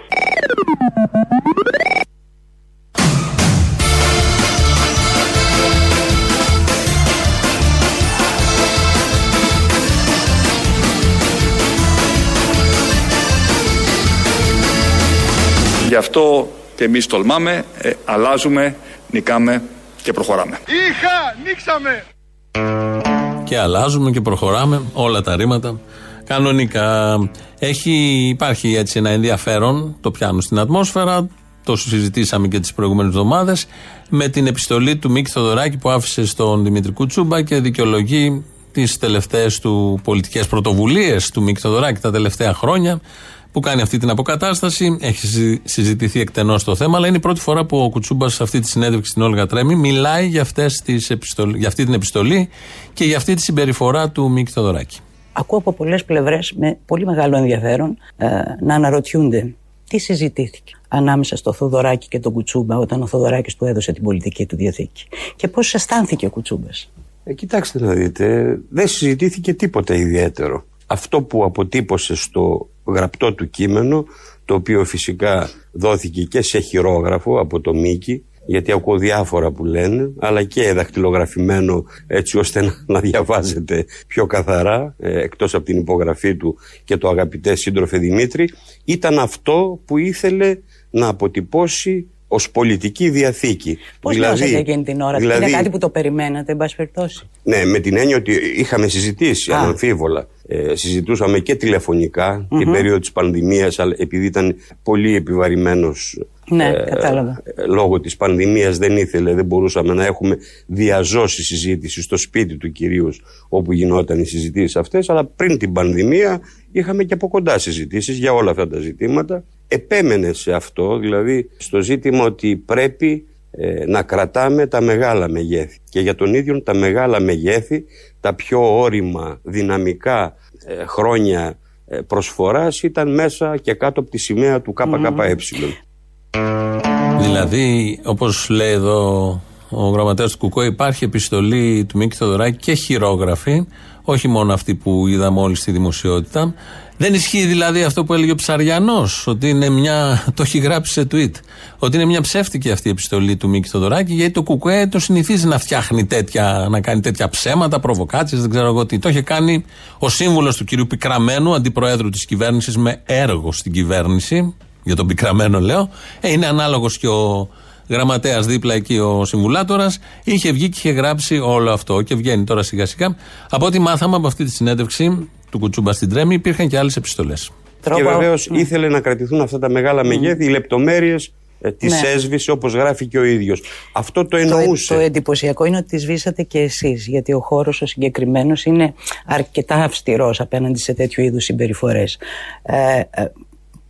Γι' αυτό και εμείς τολμάμε, ε, αλλάζουμε, νικάμε και προχωράμε. Είχα, νίξαμε. Και αλλάζουμε και προχωράμε όλα τα ρήματα. Κανονικά έχει, υπάρχει έτσι ένα ενδιαφέρον, το πιάνω στην ατμόσφαιρα, το συζητήσαμε και τις προηγούμενες εβδομάδες, με την επιστολή του Μίκη Θοδωράκη που άφησε στον Δημήτρη Κουτσούμπα και δικαιολογεί τις τελευταίες του πολιτικές πρωτοβουλίες του Μίκη Θοδωράκη τα τελευταία χρόνια που κάνει αυτή την αποκατάσταση. Έχει συζη- συζητηθεί εκτενώς το θέμα, αλλά είναι η πρώτη φορά που ο Κουτσούμπας σε αυτή τη συνέντευξη στην Όλγα Τρέμι μιλάει για, αυτές τις επιστολ- για αυτή την επιστολή και για αυτή τη συμπεριφορά του Μίκη Θοδωράκη. Ακούω από πολλές πλευρές με πολύ μεγάλο ενδιαφέρον ε, να αναρωτιούνται τι συζητήθηκε ανάμεσα στο Θοδωράκη και τον Κουτσούμπα όταν ο Θοδωράκης του έδωσε την πολιτική του διαθήκη. Και πώς αισθάνθηκε ο Κουτσούμπας. Ε, κοιτάξτε να δείτε, δεν συζητήθηκε τίποτα ιδιαίτερο. Αυτό που αποτύπωσε στο γραπτό του κείμενο, το οποίο φυσικά δόθηκε και σε χειρόγραφο από το Μίκη, γιατί ακούω διάφορα που λένε, αλλά και δαχτυλογραφημένο έτσι ώστε να, να διαβάζετε πιο καθαρά, ε, εκτός από την υπογραφή του και το αγαπητέ σύντροφε Δημήτρη, ήταν αυτό που ήθελε να αποτυπώσει ως πολιτική διαθήκη. Πώς νιώσατε εκείνη την ώρα, δηλαδή- Είναι κάτι που το περιμένατε, εν πάση περιπτώσει; ναι, με την έννοια ότι είχαμε συζητήσει Α. αναμφίβολα. Ε, συζητούσαμε και τηλεφωνικά την Μμμ. περίοδο της πανδημίας, αλλά επειδή ήταν πολύ επιβαρημένος Ναι, κατάλαβα. ε, λόγω της πανδημίας δεν ήθελε, δεν μπορούσαμε να έχουμε διαζώσει συζήτηση στο σπίτι του κυρίως όπου γινόταν οι συζητήσεις αυτές, αλλά πριν την πανδημία είχαμε και από κοντά συζητήσεις για όλα αυτά τα ζητήματα. Επέμενε σε αυτό, δηλαδή στο ζήτημα ότι πρέπει ε, να κρατάμε τα μεγάλα μεγέθη. Και για τον ίδιο τα μεγάλα μεγέθη, τα πιο όρημα, δυναμικά ε, χρόνια ε, προσφοράς ήταν μέσα και κάτω από τη σημαία του ΚΚΕ. Δηλαδή, όπως λέει εδώ ο γραμματέας του Κουκό, υπάρχει επιστολή του Μίκη Θοδωράκη και χειρόγραφη, όχι μόνο αυτή που είδαμε όλοι στη δημοσιότητα. Δεν ισχύει δηλαδή αυτό που έλεγε ο Ψαριανός, ότι είναι μια. (laughs) το έχει γράψει σε tweet. Ότι είναι μια ψεύτικη αυτή η επιστολή του Μίκη Θοδωράκη, γιατί το Κουκουέ το συνηθίζει να φτιάχνει τέτοια, να κάνει τέτοια ψέματα, προβοκάτσίε, δεν ξέρω εγώ τι. Το είχε κάνει ο σύμβουλος του κυρίου Πικραμένου, αντιπροέδρου της κυβέρνησης, με έργο στην κυβέρνηση, για τον πικραμένο λέω. Ε, είναι ανάλογος και ο γραμματέας δίπλα εκεί, ο συμβουλάτορας. Είχε βγει και είχε γράψει όλο αυτό και βγαίνει τώρα σιγά σιγά. Από ό,τι μάθαμε από αυτή τη συνέντευξη του Κουτσούμπα στην Τρέμη, υπήρχαν και άλλες επιστολές. Και βεβαίως ήθελε να κρατηθούν αυτά τα μεγάλα μεγέθη, οι λεπτομέρειες ε, τη Ναι. έσβησε όπως γράφει και ο ίδιος. Αυτό το Το, εννοούσε. το εντυπωσιακό είναι ότι τη σβήσατε και εσείς, γιατί ο χώρος ο συγκεκριμένος είναι αρκετά αυστηρός απέναντι σε τέτοιου είδους συμπεριφορές. Ε,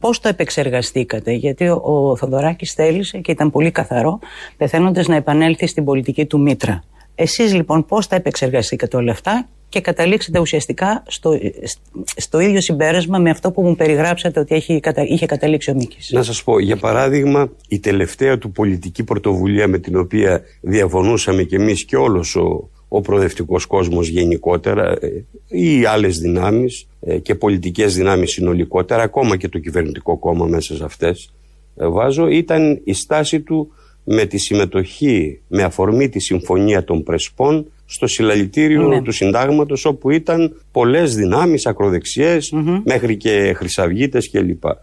ε, Πώς το επεξεργαστήκατε, Γιατί ο, ο Θοδωράκης θέλησε και ήταν πολύ καθαρό, πεθαίνοντας να επανέλθει στην πολιτική του Μήτρα. Εσείς λοιπόν πώς τα επεξεργαστήκατε όλα αυτά και καταλήξετε ουσιαστικά στο, στο ίδιο συμπέρασμα με αυτό που μου περιγράψατε ότι έχει, κατα- είχε καταλήξει ο Μίκης; Να σας πω, για παράδειγμα, η τελευταία του πολιτική πρωτοβουλία με την οποία διαφωνούσαμε και εμείς και όλος ο, ο προοδευτικός κόσμος γενικότερα ε, ή άλλες δυνάμεις ε, και πολιτικές δυνάμεις συνολικότερα, ακόμα και το κυβερνητικό κόμμα μέσα σε αυτές, ε, βάζω, ήταν η στάση του με τη συμμετοχή με αφορμή τη Συμφωνία των Πρεσπών στο συλλαλητήριο Ναι. του συντάγματος όπου ήταν πολλές δυνάμεις ακροδεξιές μέχρι και χρυσαυγίτες κλπ. Ε,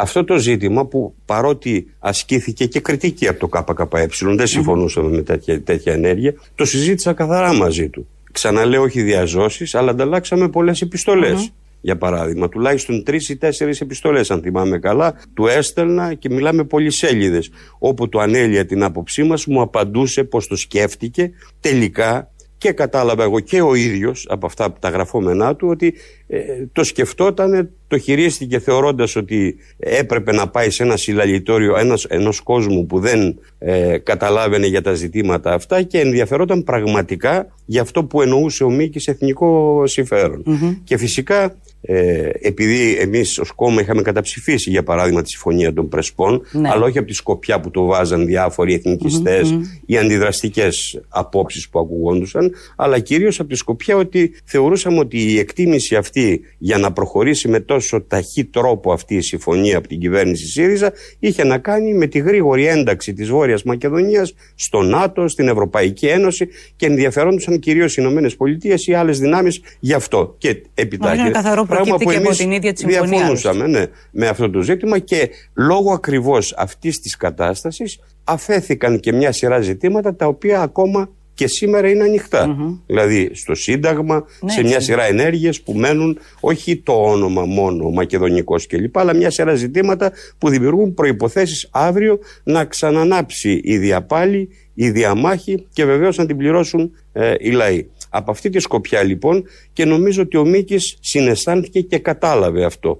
αυτό το ζήτημα που παρότι ασκήθηκε και κριτική από το ΚΚΕ δεν συμφωνούσαμε με τέτοια, τέτοια ενέργεια το συζήτησα καθαρά μαζί του. Ξαναλέω όχι διαζώσεις αλλά ανταλλάξαμε πολλές επιστολές. Για παράδειγμα, τουλάχιστον τρεις ή τέσσερις επιστολές, αν θυμάμαι καλά, του έστελνα και μιλάμε πολυσέλιδε. Όπου του ανέλυα την άποψή μας, μου απαντούσε πώ το σκέφτηκε. Τελικά και κατάλαβα εγώ και ο ίδιος από αυτά τα γραφόμενά του ότι ε, το σκεφτόταν, το χειρίστηκε θεωρώντας ότι έπρεπε να πάει σε ένα συλλαλητόριο ένας, ενός κόσμου που δεν ε, καταλάβαινε για τα ζητήματα αυτά και ενδιαφερόταν πραγματικά για αυτό που εννοούσε ο Μίκης εθνικό συμφέρον. Και φυσικά ε, επειδή εμείς ως κόμμα είχαμε καταψηφίσει για παράδειγμα τη Συμφωνία των Πρεσπών Ναι. αλλά όχι από τη σκοπιά που το βάζαν διάφοροι εθνικιστές ή αντιδραστικές απόψεις που ακουγόντουσαν αλλά κυρίως από τη σκοπιά ότι θεωρούσαμε ότι η εκτίμηση αυτή για να προχωρήσει με τόσο ταχύ τρόπο αυτή η συμφωνία από την κυβέρνηση ΣΥΡΙΖΑ είχε να κάνει με τη γρήγορη ένταξη της Βόρειας Μακεδονίας στο ΝΑΤΟ, στην Ευρωπαϊκή Ένωση και ενδιαφερόντουσαν κυρίως οι Ηνωμένες Πολιτείες ή άλλες δυνάμεις γι' αυτό. Και επιτάχυνε. Είναι καθαρό, Πράγμα προκύπτει που και από εμείς την ίδια τη συμφωνία, Διαφωνούσαμε ναι, με αυτό το ζήτημα και λόγω ακριβώς αυτής της κατάστασης αφέθηκαν και μια σειρά ζητήματα τα οποία ακόμα και σήμερα είναι ανοιχτά. Δηλαδή στο Σύνταγμα, Ναι, σε μια έτσι. σειρά ενέργειες που μένουν όχι το όνομα μόνο μακεδονικός κλπ. αλλά μια σειρά ζητήματα που δημιουργούν προϋποθέσεις αύριο να ξανανάψει η διαπάλη, η διαμάχη και βεβαίως να την πληρώσουν ε, οι λαοί. Από αυτή τη σκοπιά λοιπόν και νομίζω ότι ο Μίκης συναισθάνθηκε και κατάλαβε αυτό.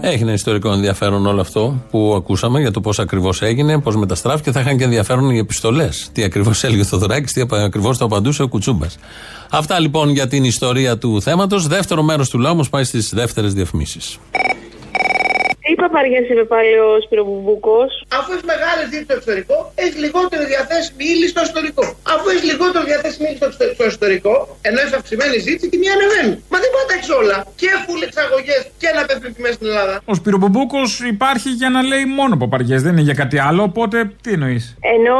Έχει ένα ιστορικό ενδιαφέρον όλο αυτό που ακούσαμε για το πώς ακριβώς έγινε, πώς μεταστράφηκε. Θα είχαν και ενδιαφέρον οι επιστολές. Τι ακριβώς έλεγε ο Θοδωράκης, τι ακριβώς το απαντούσε ο Κουτσούμπας. Αυτά λοιπόν για την ιστορία του θέματος. Δεύτερο μέρος του λαού μας πάει στις δεύτερες διαφημίσεις. Τι παπαριέ είπε πάλι ο Σπυρομπουμπούκο. Αφού έχεις μεγάλες δίψει στο εξωτερικό, έχεις λιγότερη διαθέσιμη ύλη στο εσωτερικό. Αφού έχεις λιγότερο διαθέσιμη ύλη στο, εξω- στο εσωτερικό, ενώ έχεις αυξημένη ζήτηση, η τιμή ανεβαίνει. Μα δεν μπορεί να τα έχεις όλα. Και φουλ εξαγωγές και να πέφτουν τιμέ στην Ελλάδα. Ο Σπυρομπουμπούκο υπάρχει για να λέει μόνο παπαριές, δεν είναι για κάτι άλλο. Οπότε τι εννοείς; Ενώ.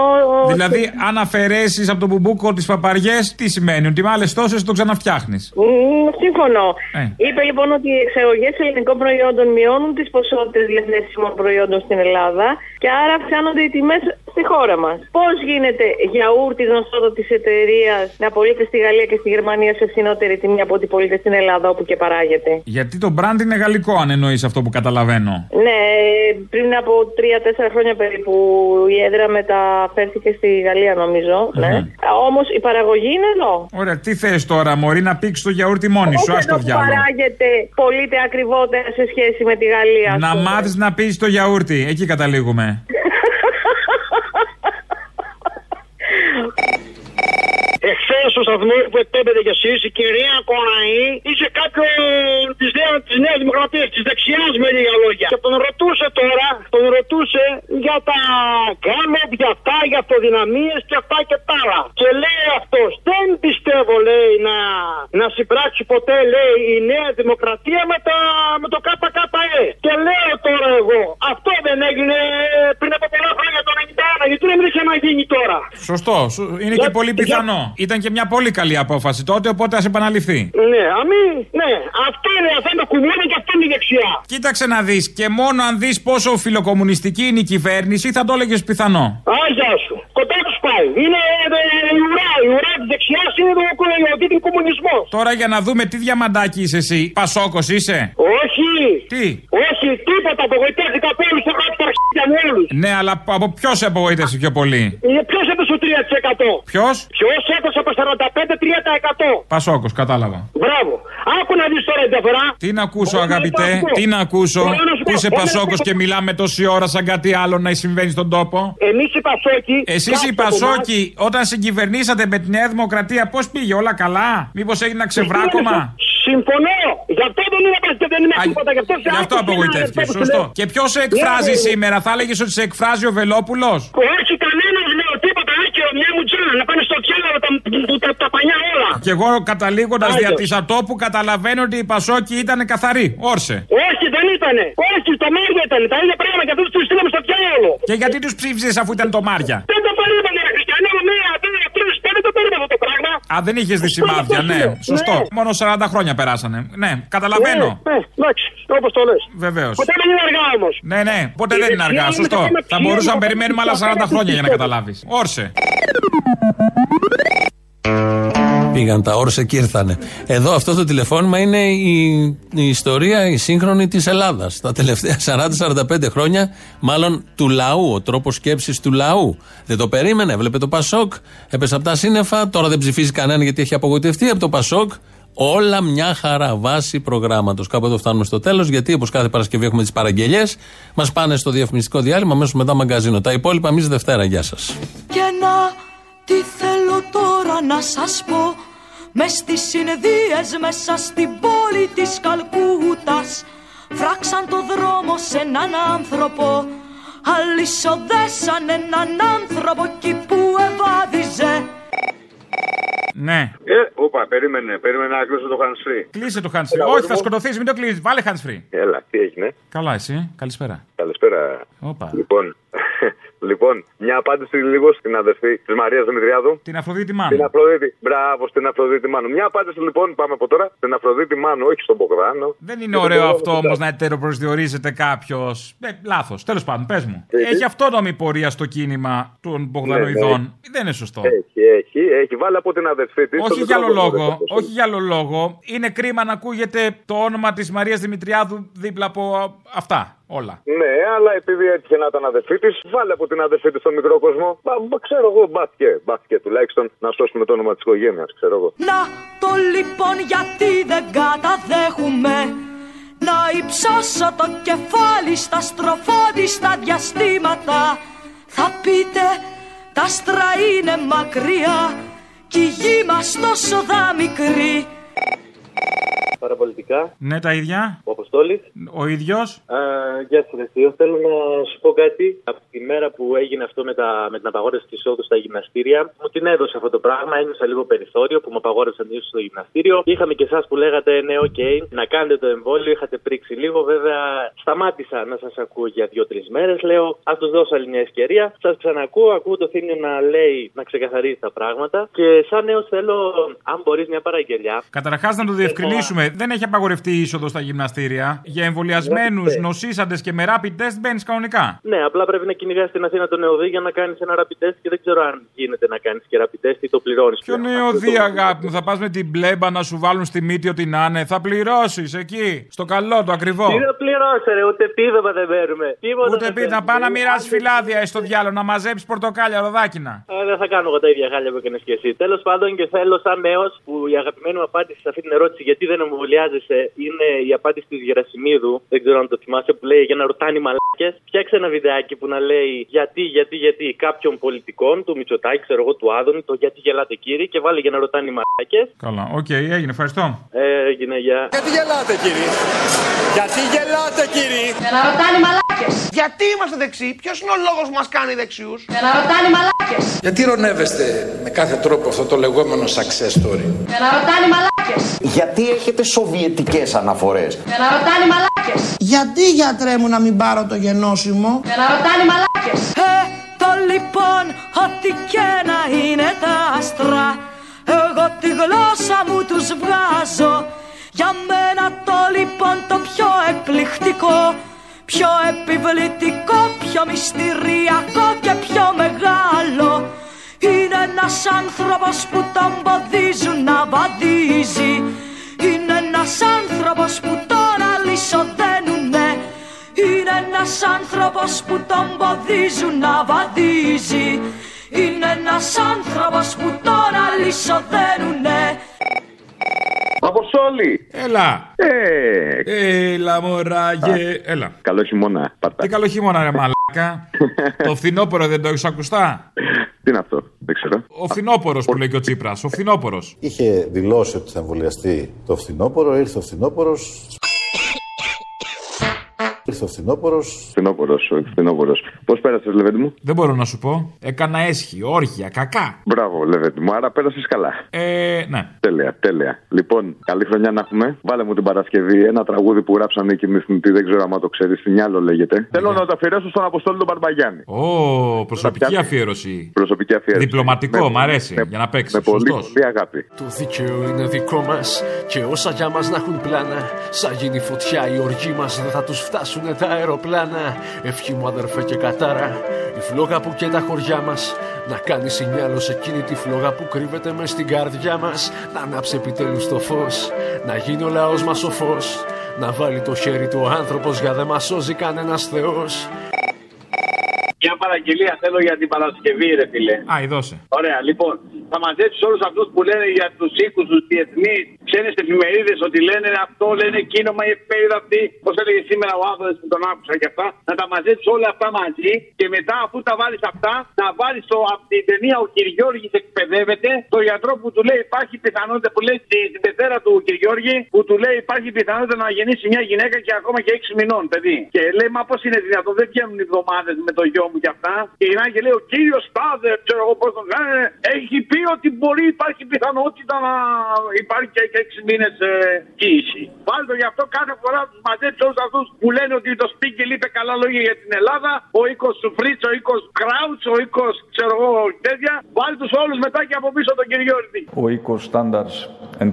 Δηλαδή, αν αφαιρέσεις από τον μπουμπούκο τις παπαριές, τι σημαίνει, ότι με άλλες τόσες το ξαναφτιάχνεις; Μμμ, Σύμφωνο. Ε. Είπε λοιπόν ότι οι εξαγωγές ελληνικών προϊόντων μειώνουν τις ποσότητε διαθέσιμων προϊόντων στην Ελλάδα και άρα αυξάνονται οι τιμές στη χώρα μας. Πώς γίνεται γιαούρτι γνωστότο της εταιρείας να πωλείται στη Γαλλία και στη Γερμανία σε φθηνότερη τιμή από ό,τι πωλείται στην Ελλάδα όπου και παράγεται; Γιατί το brand είναι γαλλικό, αν εννοείς αυτό που καταλαβαίνω. Ναι, πριν από τρία-τέσσερα χρόνια περίπου η έδρα μεταφέρθηκε στη Γαλλία νομίζω. Ναι. Όμως η παραγωγή είναι εδώ. Ωραία, τι θες τώρα, Μωρή, να πήξεις το γιαούρτι μόνη σου, Όχι ας το εδώ που διάλογο. παράγεται, πωλείται ακριβότερα σε σχέση με τη Γαλλία. ας Να πούμε. μάθεις να πεις το γιαούρτι, εκεί καταλήγουμε. (laughs) Εχθές στο σταθμό που εκπέμπετε κι εσείς, η κυρία Κοραή είχε κάποιον της Νέα Δημοκρατίας, της δεξιάς με λίγα λόγια. Και τον ρωτούσε τώρα, τον ρωτούσε για τα γκάλωπ, για αυτά, για αυτοδυναμίες και αυτά και τα άλλα. Και λέει αυτός, δεν πιστεύω, λέει, να, να συμπράξει ποτέ, λέει, η Νέα Δημοκρατία με, τα, με το ΚΚΕ. Και λέω τώρα εγώ, αυτό δεν έγινε πριν από πολλά χρόνια το 91, γιατί δεν είχε να γίνει τώρα. Σωστό, σου- είναι και Για- πολύ για- πιθανό. Ήταν και μια πολύ καλή απόφαση τότε, οπότε ας επαναληφθεί. Ναι, αμή, ναι, αυτό είναι, αυτό είναι το κουμούνι και αυτό κάνει η δεξιά. Κοίταξε να δεις και μόνο αν δεις πόσο φιλοκομμουνιστική είναι η κυβέρνηση θα το έλεγες πιθανό. Άγια σου. Κοντά τους πάει. Είναι ε, ε, η ουρά. Η ουρά της δεξιάς είναι το, ο τίτλο κομμουνισμός. Τώρα για να δούμε τι διαμαντάκι είσαι εσύ. Πασόκος είσαι; Όχι. Τι; Όχι, τίποτα. Απογοητεύτηκα από όλους. Έχω τα αρχίδια μου όλους. Ναι, αλλά από ποιος σε απογοήτευσε πιο πολύ; Ποιος έπεσε το 3%. Ποιος; Ποιος έπεσε από 45-3%. Πασόκο, κατάλαβα. Μπράβο. Άκου να δεις τώρα η διαφορά. Τι να ακούσω, αγαπητέ, τι να ακούσω. Που είσαι Πασόκος και μιλάμε τόση ώρα σαν κάτι άλλο να συμβαίνει στον τόπο; Εμείς οι Πασόκοι. Εσείς οι Πασόκοι, όταν συγκυβερνήσατε με τη Νέα Δημοκρατία, πώς πήγε, όλα καλά; Μήπως έγινε ένα ξεβράκωμα; Συμφωνώ. Γι' αυτό δεν είναι και δεν είναι τίποτα. Γι' αυτό, Γι' αυτό απογοητεύτηκε. Σωστό. Και ποιος σε εκφράζει σήμερα, θα έλεγες ότι σε εκφράζει ο Βελόπουλος; Όχι κανένα λέω τίποτα. Άκυρο μια μου τζάνα να πάνε στο τσέλαρο τα, τα, τα πανιά όλα. Και εγώ καταλήγοντας δια της ατόπου καταλαβαίνω ότι η Πασόκη ήταν καθαρή. Όρσε. Όχι, δεν ήτανε. Όχι, το Μάρια ήταν. Τα ίδια πράγματα και αυτούς τους στείλαμε στο τσέλαρο. Και γιατί τους ψήφισες αφού ήταν το Μάρια; Δεν το περίμενε, ρε Χριστιανό. Μία, δύο, τρει, δεν το περίμενε αυτό το πράγμα. Α, δεν είχες δει σημάδια, ναι. Σωστό. Μόνο 40 χρόνια περάσανε. Ναι, καταλαβαίνω. Ναι, εντάξει, όπως το λες. Βεβαίως. Ποτέ δεν είναι αργά όμως. Ναι, ναι, ποτέ δεν είναι αργά. Σωστό. Θα μπορούσαμε να περιμένουμε άλλα 40 χρόνια για να καταλάβεις. Όρσε. Πήγαν τα όρσε και ήρθανε. Εδώ αυτό το τηλεφώνημα είναι η, η ιστορία, η σύγχρονη της Ελλάδας. Τα τελευταία (laughs) 40-45 χρόνια, μάλλον του λαού, ο τρόπος σκέψης του λαού. Δεν το περίμενε, έβλεπε το Πασόκ, έπεσε από τα σύννεφα, τώρα δεν ψηφίζει κανένα γιατί έχει απογοητευτεί από το Πασόκ. Όλα μια χαρά βάση προγράμματος. Κάπου εδώ φτάνουμε στο τέλος, γιατί όπως κάθε Παρασκευή έχουμε τις παραγγελίες. Μας πάνε στο διαφημιστικό διάλειμμα, αμέσως μετά μαγκαζίνο. Τα υπόλοιπα εμείς Δευτέρα. Γεια σας. Και να τι θέλω τώρα να σας πω μες στις συνεδρίες μέσα στην πόλη της Καλκούτας Φράξαν το δρόμο σε έναν άνθρωπο Αλυσοδέσαν έναν άνθρωπο εκεί που ευάδιζε Ναι. Ε, όπα, περίμενε, περίμενε να κλείσω το hands free. Κλείσε το hands free. Όχι, θα σκοτωθείς, μην το κλείσεις. Βάλε hands free. Έλα, τι έγινε; Καλά, εσύ. Καλησπέρα. Καλησπέρα. Όπα. Λοιπόν, λοιπόν, μια απάντηση λίγο στην αδερφή της Μαρίας Δημητριάδου. Την Αφροδίτη Μάνου. Την Αφροδίτη. Μπράβο, στην Αφροδίτη Μάνου. Μια απάντηση λοιπόν, πάμε από τώρα. Στην Αφροδίτη Μάνου, όχι στον Μπογδάνο. Δεν είναι ωραίο αυτό όμως να ετεροπροσδιορίζεται κάποιος. Ε, Λάθος. Τέλος πάντων, πες μου. Έχει αυτόνομη πορεία στο κίνημα των Μπογδανοειδών. Ναι, ναι. Δεν είναι σωστό. Έχει, έχει, έχει. Βάλει από την αδερφή της. Όχι για άλλο λόγο. Όχι για άλλο λόγο. Είναι κρίμα να ακούγεται το όνομα της Μαρίας Δημητριάδου δίπλα από αυτά. Όλα. Ναι, αλλά επειδή έτυχε να ήταν αδερφή της, βάλε από την αδερφή της στον μικρό κόσμο. Μπα, μπα, ξέρω εγώ, μπάθηκε. Μπάθηκε τουλάχιστον να σώσουμε το όνομα της οικογένειας, ξέρω εγώ. Να το λοιπόν γιατί δεν καταδέχουμε Να υψώσω το κεφάλι στα στροφόδιστα διαστήματα Θα πείτε τα άστρα είναι μακριά Κι η γη μας τόσο δα μικρή Παραπολιτικά. Ναι, τα ίδια. Ο Αποστόλης. Ο ίδιος. Γεια σας, Δευτείο. Θέλω να σου πω κάτι. Από τη μέρα που έγινε αυτό με, τα, με την απαγόρευση της εισόδου στα γυμναστήρια, μου την έδωσε αυτό το πράγμα. Ένιωσα λίγο περιθώριο που μου απαγόρευσαν την είσοδο στο γυμναστήριο. Είχαμε και εσάς που λέγατε ναι, οκ, να κάνετε το εμβόλιο. Είχατε πρήξει λίγο. Βέβαια, σταμάτησα να σας ακούω για δύο-τρεις μέρες. Λέω, ας τους δώσω άλλη μια ευκαιρία. Σας ξανακούω. Ακούω το θύμιο να λέει να ξεκαθαρίζει τα πράγματα. Και σαν νέο θέλω, αν μπορείς, μια παραγγελιά. Καταρχάς να το διευκρινίσουμε. Δεν έχει απαγορευτεί η είσοδος στα γυμναστήρια. Για εμβολιασμένους, νοσήσαντες και με rapid test μπαίνεις κανονικά. Ναι, απλά πρέπει να κυνηγάς στην Αθήνα τον νεοδί για να κάνεις ένα rapid test και δεν ξέρω αν γίνεται να κάνεις και rapid test ή το πληρώνεις. Ποιο νεοδί, αγάπη μου, θα πας με την πλέμπα να σου βάλουν στη μύτη ό,τι να είναι. Θα πληρώσεις εκεί. Στο καλό, το ακριβό. Τι να πληρώσει, ρε, ούτε πίδωμα δεν παίρνουμε. Τίποτα Ούτε πίδωμα, να πάει να μοιράσει φυλάδια στο διάλογο, να μαζέψεις πορτοκάλια, ροδάκινα. Ε, δεν θα κάνω εγώ τα ίδια χάλια που έκανες και εσύ. Τέλος πάντων και θέλω σαν νέος που η αγαπημένη μου απάντηση σε αυτή την ερώτηση γιατί δεν εμβολιάζεσαι είναι η απάντηση του Γερασιμίδου. Δεν ξέρω αν το θυμάσαι που λέει για να ρωτάνε οι μαλάκες. Φτιάξε ένα βιντεάκι που να λέει γιατί, γιατί, γιατί κάποιων πολιτικών, του Μητσοτάκη, ξέρω εγώ, του Άδωνη, το γιατί γελάτε κύριε και βάλε για να ρωτάνε οι μαλάκες. Καλά, ok, okay, έγινε, ευχαριστώ. Ε, έγινε, γεια. Γιατί γελάτε κύριε. Γιατί γελάτε κύριε. Για να ρωτάνε οι μαλάκες. Γιατί είμαστε δεξιοί, ποιος είναι ο λόγος που μας κάνει δεξιούς; Για να ρωτάνε οι μαλάκες. Γιατί ειρωνεύεστε με κάθε τρόπο αυτό το λεγόμενο success story; Για να ρωτάνε οι μαλάκες. Γιατί έχετε σοβιετικές αναφορές. Για να ρωτάνε οι μαλάκες. Γιατί γιατρέ μου να μην πάρω το γενόσημο; Για να ρωτάνε οι μαλάκες. Ε, το λοιπόν, ό,τι και να είναι τα άστρα. Εγώ τη γλώσσα μου τους βγάζω. Για μένα το λοιπόν το πιο εκπληκτικό Πιο επιβλητικό, πιο μυστηριακό και πιο μεγάλο Είναι ένας άνθρωπος που τον ποδίζουν να βαδίζει Είναι ένας άνθρωπος που τον αλυσοδένουνε Είναι ένας άνθρωπος που τον ποδίζουν να βαδίζει Είναι ένας άνθρωπος που τον αλυσοδένουνε Αποστόλη! Έλα! Ε, Έλα, μωράγε. Έλα. καλό χειμώνα. Πάρτα. Τι καλό χειμώνα, ρε μαλάκα. (laughs) το φθινόπωρο δεν το έχεις ακουστά; Τι είναι αυτό, δεν ξέρω. Ο φθινόπωρος που λέει και ο Τσίπρας. Ο φθινόπωρος. Είχε δηλώσει ότι θα εμβολιαστεί το φθινόπωρο, ήρθε ο φθινόπωρος. Ήρθε ο φθινόπωρος. Φθινόπωρος, φθινόπωρος. Πώς πέρασες, Λεβέντι μου; Δεν μπορώ να σου πω. Έκανα έσχη, όργια, κακά. Μπράβο, Λεβέντι μου, άρα πέρασες καλά. Ε, ναι. Τέλεια, τέλεια. Λοιπόν, καλή χρονιά να έχουμε. Βάλε μου την Παρασκευή ένα τραγούδι που γράψανε οι κινηθντοί, δεν ξέρω αν το ξέρεις, στην άλλο λέγεται. Θέλω να το αφιερώσω στον Αποστόλη τον Μπαρμπαγιάννη. Ω, προσωπική αφιέρωση. Προσωπική αφιέρωση. Διπλωματικό, Με- μ' αρέσει. με- για να παίξεις. Με πολύ, Σωστός. πολύ αγάπη. Το δίκαιο είναι δικό μας και όσα για μας να έχουν πλάνα. Σαν γίνει φωτιά, οι οργοί μας δεν θα τους φτάσουν τα αεροπλάνα. Ευχή μου, αδερφέ και κατάρα, η φλόγα που και τα χωριά μας. Να κάνεις σινιάλο σε εκείνη τη φλόγα που κρύβεται μες στην καρδιά μας. Να ανάψει επιτέλους το φως, να γίνει ο λαός μας ο φως. Να βάλει το χέρι του ο άνθρωπος για δεν μας σώζει κανένας Θεός. Μια παραγγελία θέλω για την Παρασκευή, ρε φίλε. Α, δώσε. Ωραία, λοιπόν, θα μαζέψεις όλους αυτούς που λένε για τους οίκους, τους διεθνείς, ξένε εφημερίδες ότι λένε αυτό, λένε εκείνο, μα η εφημερίδα αυτή, πώς έλεγε σήμερα ο άνθρωπο που τον άκουσα και αυτά, να τα μαζέψεις όλα αυτά μαζί και μετά, αφού τα βάλεις αυτά, να βάλεις από την ταινία Ο Κυριώργη εκπαιδεύεται, το γιατρό που του λέει υπάρχει πιθανότητα, που λέει στη- στην τετέρα του Κυριώργη, που του λέει υπάρχει πιθανότητα να γεννήσει μια γυναίκα και ακόμα και 6 μηνών, παιδί. Και λέει, μα πώς είναι δυνατόν, δεν βγαίνουν οι εβδομάδες με το γιο μου και αυτά. Και γυρνάει και λέει, ο κύριος Τάδε, ξέρω εγώ πώς τον λένε, έχει πει ότι μπορεί, υπάρχει πιθανότητα να υπάρχει και, και 6 μήνες ε, κύηση. Βάλτε γι' αυτό κάθε φορά του μαζέψει όλους αυτούς που λένε ότι το Σπίγκελ είπε καλά λόγια για την Ελλάδα, ο οίκος του Φρίτ, ο οίκος Κράουτ, ο οίκος ξέρω εγώ τέτοια. Βάλτε τους όλους μετά και από πίσω τον Κυριώργη. Ο οίκος Standard &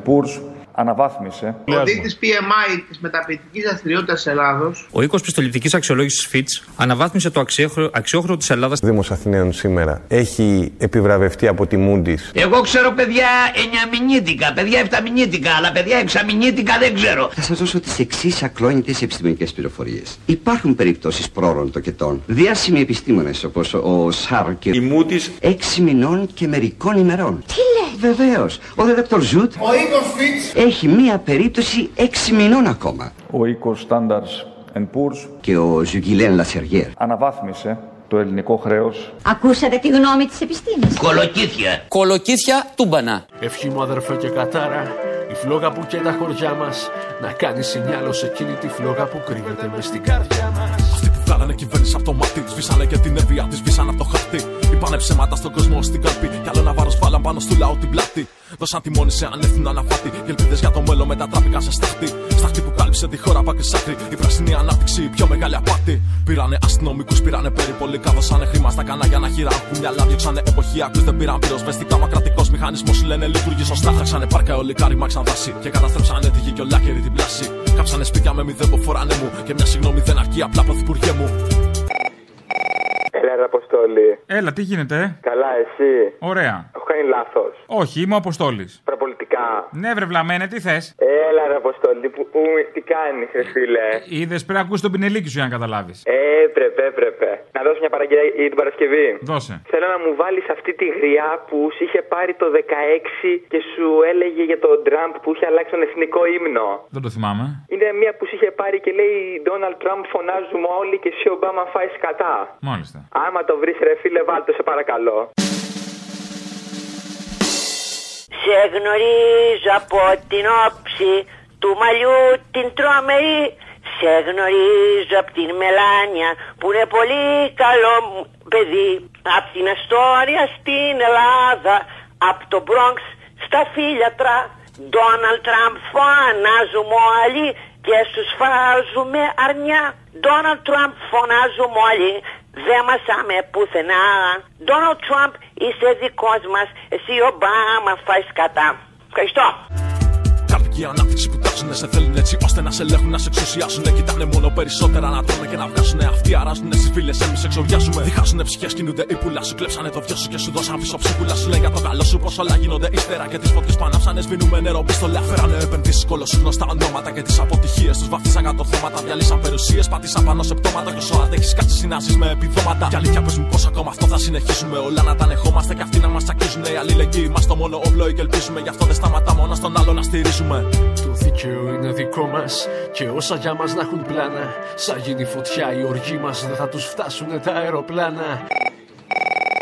Poor's αναβάθμισε. Ο δείκτη PMI της μεταποιητικής δραστηριότητας Ελλάδος Ο οίκος πιστοληπτικής αξιολόγησης Fitch αναβάθμισε το αξιόχρεο, αξιόχρεο της Ελλάδας. Δήμος Αθηναίων σήμερα έχει επιβραβευτεί από τη Moody's. Εγώ ξέρω παιδιά εννιαμινίτικα, παιδιά εφταμινίτικα, αλλά παιδιά εξαμινίτικα δεν ξέρω. Θα σας δώσω τις εξής ακλόνητες επιστημονικές πληροφορίες. Υπάρχουν περιπτώσεις πρόωρων τοκετών. Διάσημοι επιστήμονες όπως ο Σάρ και η Moody's έξι μηνών και μερικών ημερών. Τι λέει! Βεβαίως. Ο Δεδεκτορ Ζουτ Ο οίκος Φιτ έχει μία περίπτωση έξι μηνών ακόμα. Ο οίκος Standards Poor's Και ο Ζουγγιλέν Λασεργέρ. αναβάθμισε το ελληνικό χρέος Ακούσατε τη γνώμη της επιστήμης. Κολοκύθια. Κολοκύθια τούμπανα. Ευχή μου αδερφέ και κατάρα, η φλόγα που και τα χωριά μας Να κάνει σινιάλο σε εκείνη τη φλόγα που κρύβεται μες στην καρδιά μας Αυτοί που βγάλανε κυβέρνηση από το μάτι, σβήσανε και την ευεία τη, σβήσανε από το χαρτί. Είπανε ψέματα στον κόσμο στην καρπή, κι άλλο ένα βάρος βάλαν πάνω στο λαό την πλάτη. Δώσαν τη μόνη σε ανεύθυνο αναφάτη, και ελπίδες για το μέλλον μετατράπηκαν σε στάχτη. Στάχτη που κάλυψε τη χώρα πάκρι σάκρη. Η πράσινη ανάπτυξη, η πιο μεγάλη απάτη. Πήρανε αστυνομικούς, πήρανε περιπολικά, δώσανε χρήμα στα κανάλια να χειράγουν μυαλά. Διώξανε εποχιακού, δεν πήραν πυροσβεστικά. Μα κρατικός μηχανισμός λένε λειτουργεί σωστά. Χάξανε πάρκα ολικά, ρημάξαν δάση και καταστρέψανε τη γη και ολάκερη την πλάση. Κάψανε σπίτια με μηδέν που φοράνε μου και μια συγγνώμη δεν αρκεί απλά πρωθυπουργέ μου. Έλα, ρε Αποστόλη. Έλα, τι γίνεται, ε; Καλά, εσύ; Ωραία. Έχω κάνει λάθος. Όχι, είμαι ο Αποστόλης. Προπολιτικά. Ναι, βρε βλαμένε, τι θες; Έλα, ρε Αποστόλη, που, που, τι κάνεις, ρε φίλε; Είδες πρέπει να ακούσεις τον πινελίκι σου για να καταλάβεις. Έπρεπε, έπρεπε. Να δώσω μια παραγγελία για την Παρασκευή. Δώσε. Θέλω να μου βάλεις αυτή τη γριά που σου είχε πάρει το 16 και σου έλεγε για τον Τραμπ που είχε αλλάξει τον εθνικό ύμνο. Δεν το θυμάμαι. Είναι μια που σου είχε πάρει και λέει Ντόναλτ Τραμπ φωνάζουμε όλοι και εσύ Ομπάμα φάεις κατά. Μάλιστα. Άμα το βρεις, ρε φίλε, βάλτε σε παρακαλώ. Σε γνωρίζω από την όψη του μαλλιού την τρομερή. Σε γνωρίζω από την Μελάνια που είναι πολύ καλό μου παιδί. Απ' την Αστόρια στην Ελλάδα Απ' το Μπρόγκ στα φίλιατρα. Ντόναλτ Τραμπ φωνάζουμε όλοι και στους φάζουμε αρνιά. Ντόναλτ Τραμπ φωνάζουμε όλοι δεν μας άμε πουθενά Ντόναλτ Τραμπ είσαι δικός μας Εσύ Ομπάμα φάεις κατά Ευχαριστώ Καρδική ανάπτυξη που τα φτιάξουν. Σε θέλουν έτσι ώστε να σε ελέγχουν, να σε εξουσιάσουν. Κοιτάνε μόνο περισσότερα να τρώνε και να βγάζουν. Αυτοί αράζουν στις φίλες, εμείς εξοδιάζουμε. Διχάσουν ψυχές, κινούνται οι πουλάς σου. Κλέψανε το βιό σου και σου δώσαν πίσω ψυχούλα σου. Λέει για το καλό σου πω όλα γίνονται ύστερα. Και τις φωτιές που ανάψανε σβήνουμε νερό πίστολα. Φέρανε επενδύσει κολοσσού γνωστά ονόματα και τις αποτυχίες τους βαφτίσαν κατορθώματα. Διαλύσαν περιουσίες, πατήσαν πάνω σε πτώματα. Και όσο αντέχεις κάτσε συνάσει με επιδόματα. Και αλήθεια πες μου πώς ακόμα αυτό θα συνεχίσουμε. Όλα να τα ανεχόμαστε και αυτοί να μας τσακίζουν. Η αλληλεγγύη μας το μόνο όπλο και ελπίζουμε. Γι' αυτό δεν σταματάμε μόνο στον άλλο να στηρίζουμε. Το δίκαιο είναι δικό μας και όσα για μας να έχουν πλάνα. Σαν γίνει φωτιά η οργή μας δεν θα τους φτάσουν τα αεροπλάνα.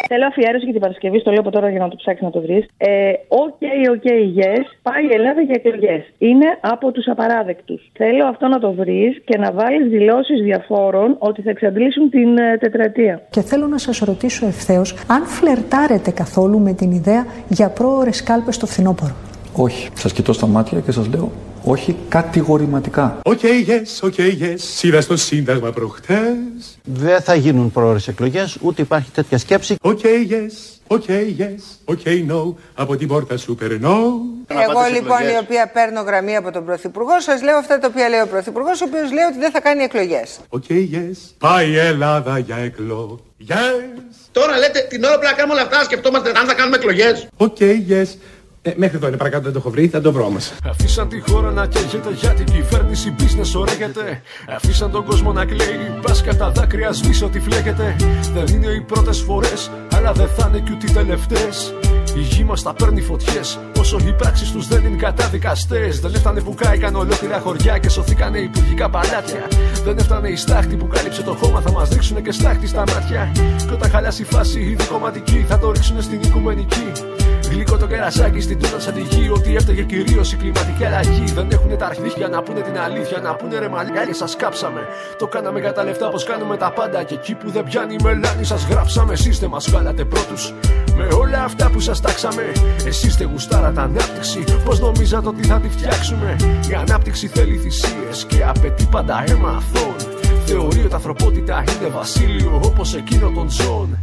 Θέλω αφιέρωση για την Παρασκευή, στο λέω από τώρα για να το ψάξεις να το βρεις. Ε, ok, ok, yes, πάει η Ελλάδα για εκλογές. Είναι από τους απαράδεκτους. Θέλω αυτό να το βρεις και να βάλεις δηλώσεις διαφόρων ότι θα εξαντλήσουν την ε, τετραετία. Και θέλω να σας ρωτήσω ευθέως αν φλερτάρετε καθόλου με την ιδέα για πρόωρες κάλπες στο φθινόπωρο. Όχι. Σας κοιτώ στα μάτια και σας λέω όχι κατηγορηματικά. OK, yes, OK, yes. Είδα στο Σύνταγμα προχτές. Δεν θα γίνουν πρόωρες εκλογές, ούτε υπάρχει τέτοια σκέψη. OK, yes, OK, yes, OK, no. Από την πόρτα σου περνώ. Εγώ λοιπόν η οποία παίρνω γραμμή από τον Πρωθυπουργό, σας λέω αυτά τα οποία λέει ο Πρωθυπουργός, ο οποίος λέει ότι δεν θα κάνει εκλογές. OK, yes. Πάει η Ελλάδα για εκλογές. Τώρα λέτε την ώρα που να κάνουμε όλα αυτά, σκεφτόμαστε αν θα κάνουμε εκλογές. OK, yes. Ε, μέχρι εδώ είναι παρακάτω, δεν το έχω βρει, θα το βρω όμως. Αφήσαν τη χώρα να καίγεται για την κυβέρνηση business ορέγεται. Αφήσαν τον κόσμο να κλαίει, μπας και τα δάκρυα σβήσει ό,τι φλέγεται. Δεν είναι οι πρώτες φορές, αλλά δεν θα είναι και ούτε οι τελευταίες. Η γη μας θα παίρνει φωτιές, όσο οι πράξεις τους δεν είναι καταδικαστέες. Δεν έφτανε που κάηκαν ολόκληρα χωριά και σωθήκανε υπουργικά παλάτια. Δεν έφτανε η στάχτη που κάλυψε το χώμα, θα μας ρίξουν και στάχτη στα μάτια. Και όταν χαλάσει η φάση η δικοματική, θα το ρίξουν στην οικουμενική. Γλυκό το κερασάκι στην τούτα σαν τη γη. Ότι έφταιγε κυρίως η κλιματική αλλαγή. Δεν έχουν τα αρχίδια να πούνε την αλήθεια. Να πούνε ρε μαλλιά σας κάψαμε. Το κάναμε για τα λεφτά πω κάνουμε τα πάντα. Και εκεί που δεν πιάνει η μελάνη σας γράψαμε. Εσείς δεν μας βγάλατε πρώτους. Με όλα αυτά που σας τάξαμε. Εσείς δεν γουστάρατε ανάπτυξη. Πώς νομίζατε ότι θα τη φτιάξουμε; Η ανάπτυξη θέλει θυσίες και απαιτεί πάντα αίμα αθώων. Θεωρεί ότι ανθρωπότητα είναι βασίλειο όπως εκείνο των ζώων.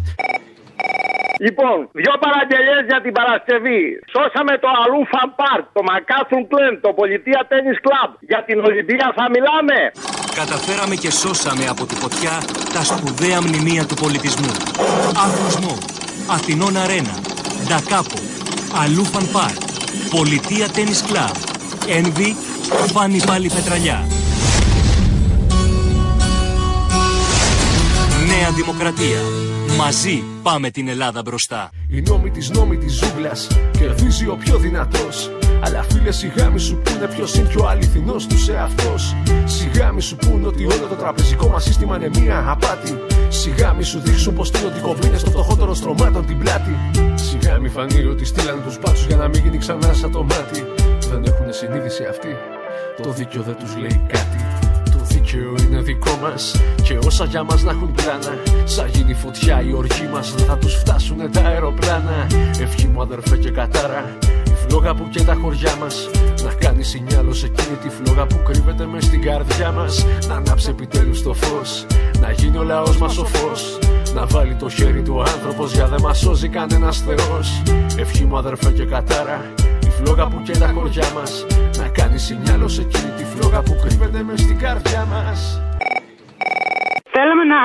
Λοιπόν, δύο παραγγελίε για την Παρασκευή. Σώσαμε το Αλούφα Πάρκ, το Μακάθουν Κλέν, το Πολιτεία Τέννη Κλαμπ. Για την Ολυμπία θα μιλάμε. Καταφέραμε και σώσαμε από τη φωτιά τα σπουδαία μνημεία του πολιτισμού. Αθλουσμό, Αθηνών Αρένα, Ντακάπο, Αλούφαν Πάρκ, Πολιτεία Τέννη Κλαμπ, Ένβη, Φάνη Πάλι Πετραλιά. Νέα Δημοκρατία. Μαζί πάμε την Ελλάδα μπροστά. Η νόμη της νόμη της ζούγκλας κερδίζει ο πιο δυνατός. Αλλά φίλες, σιγά μη σου πούνε ποιος είναι πιο αληθινός τους εαυτός. Σιγά μη σου πούνε ότι όλο το τραπεζικό μας σύστημα είναι μία απάτη. Σιγά μη σου δείξουν πως στείλουν την κομπίνε στο φτωχότερο στρωμάτων την πλάτη. Σιγά μη φανεί ότι στείλαν τους μπάτσου για να μην γίνει ξανά σαν το μάτι. Δεν έχουν συνείδηση αυτοί. Το δίκιο δεν τους λέει κάτι. Το δίκαιο είναι δικό μας και όσα για μας να έχουν πλάνα. Σαν γίνει φωτιά η οργή μας δεν θα τους φτάσουν τα αεροπλάνα. Ευχή μου αδερφέ και κατάρα. Η φλόγα που και τα χωριά μας. Να κάνει σινιάλο σε εκείνη τη φλόγα που κρύβεται μες στην καρδιά μας. Να ανάψει επιτέλους το φως. Να γίνει ο λαός μας ο φως. Να βάλει το χέρι του άνθρωπος για δεν μας σώζει κανένας θεός. Ευχή μου αδερφέ και κατάρα. Η φλόγα που και τα χωριά μας. Να κάνεις σινιάλο σε εκείνη τη φλόγα που κρύβεται μες στην καρδιά μας.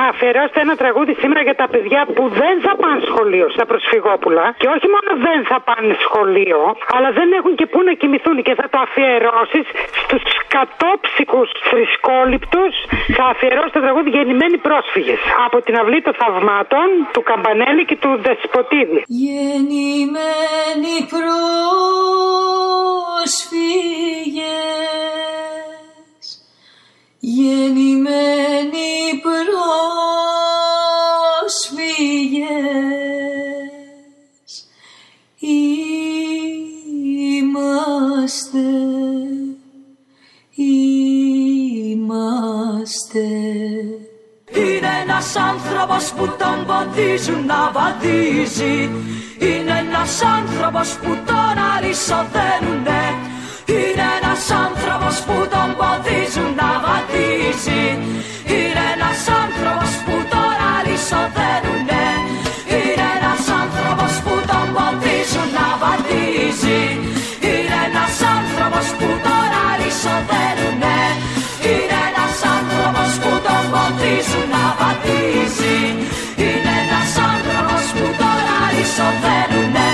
Θέλαμε να αφιερώσετε ένα τραγούδι σήμερα για τα παιδιά που δεν θα πάνε σχολείο στα προσφυγόπουλα. Και όχι μόνο δεν θα πάνε σχολείο, αλλά δεν έχουν και πού να κοιμηθούν. Και θα το αφιερώσεις στους κατόψικου θρησκόληπτους. Θα αφιερώσει το τραγούδι Γεννημένοι πρόσφυγες. Από την αυλή των θαυμάτων του Καμπανέλη και του Δεσποτίδη. Γεννημένοι πρόσφυγες Γεννημένοι πρόσφυγες Είμαστε Είμαστε. Είναι ένας άνθρωπος που τον ποδίζουν να βαδίζει. Είναι ένας άνθρωπος που τον αλυσοδένουνε είναι ένας άνθρωπος που τον ποδίζουν να βαδίζει. Είναι που τώρα λυσοδένουνε Είναι ένας που τον ποδίζουν να βαδίζει. Είναι που τώρα λυσοδένουνε Είναι ένας που τον ποδίζουν να βαδίζει. Είναι που τώρα λυσοδένουνε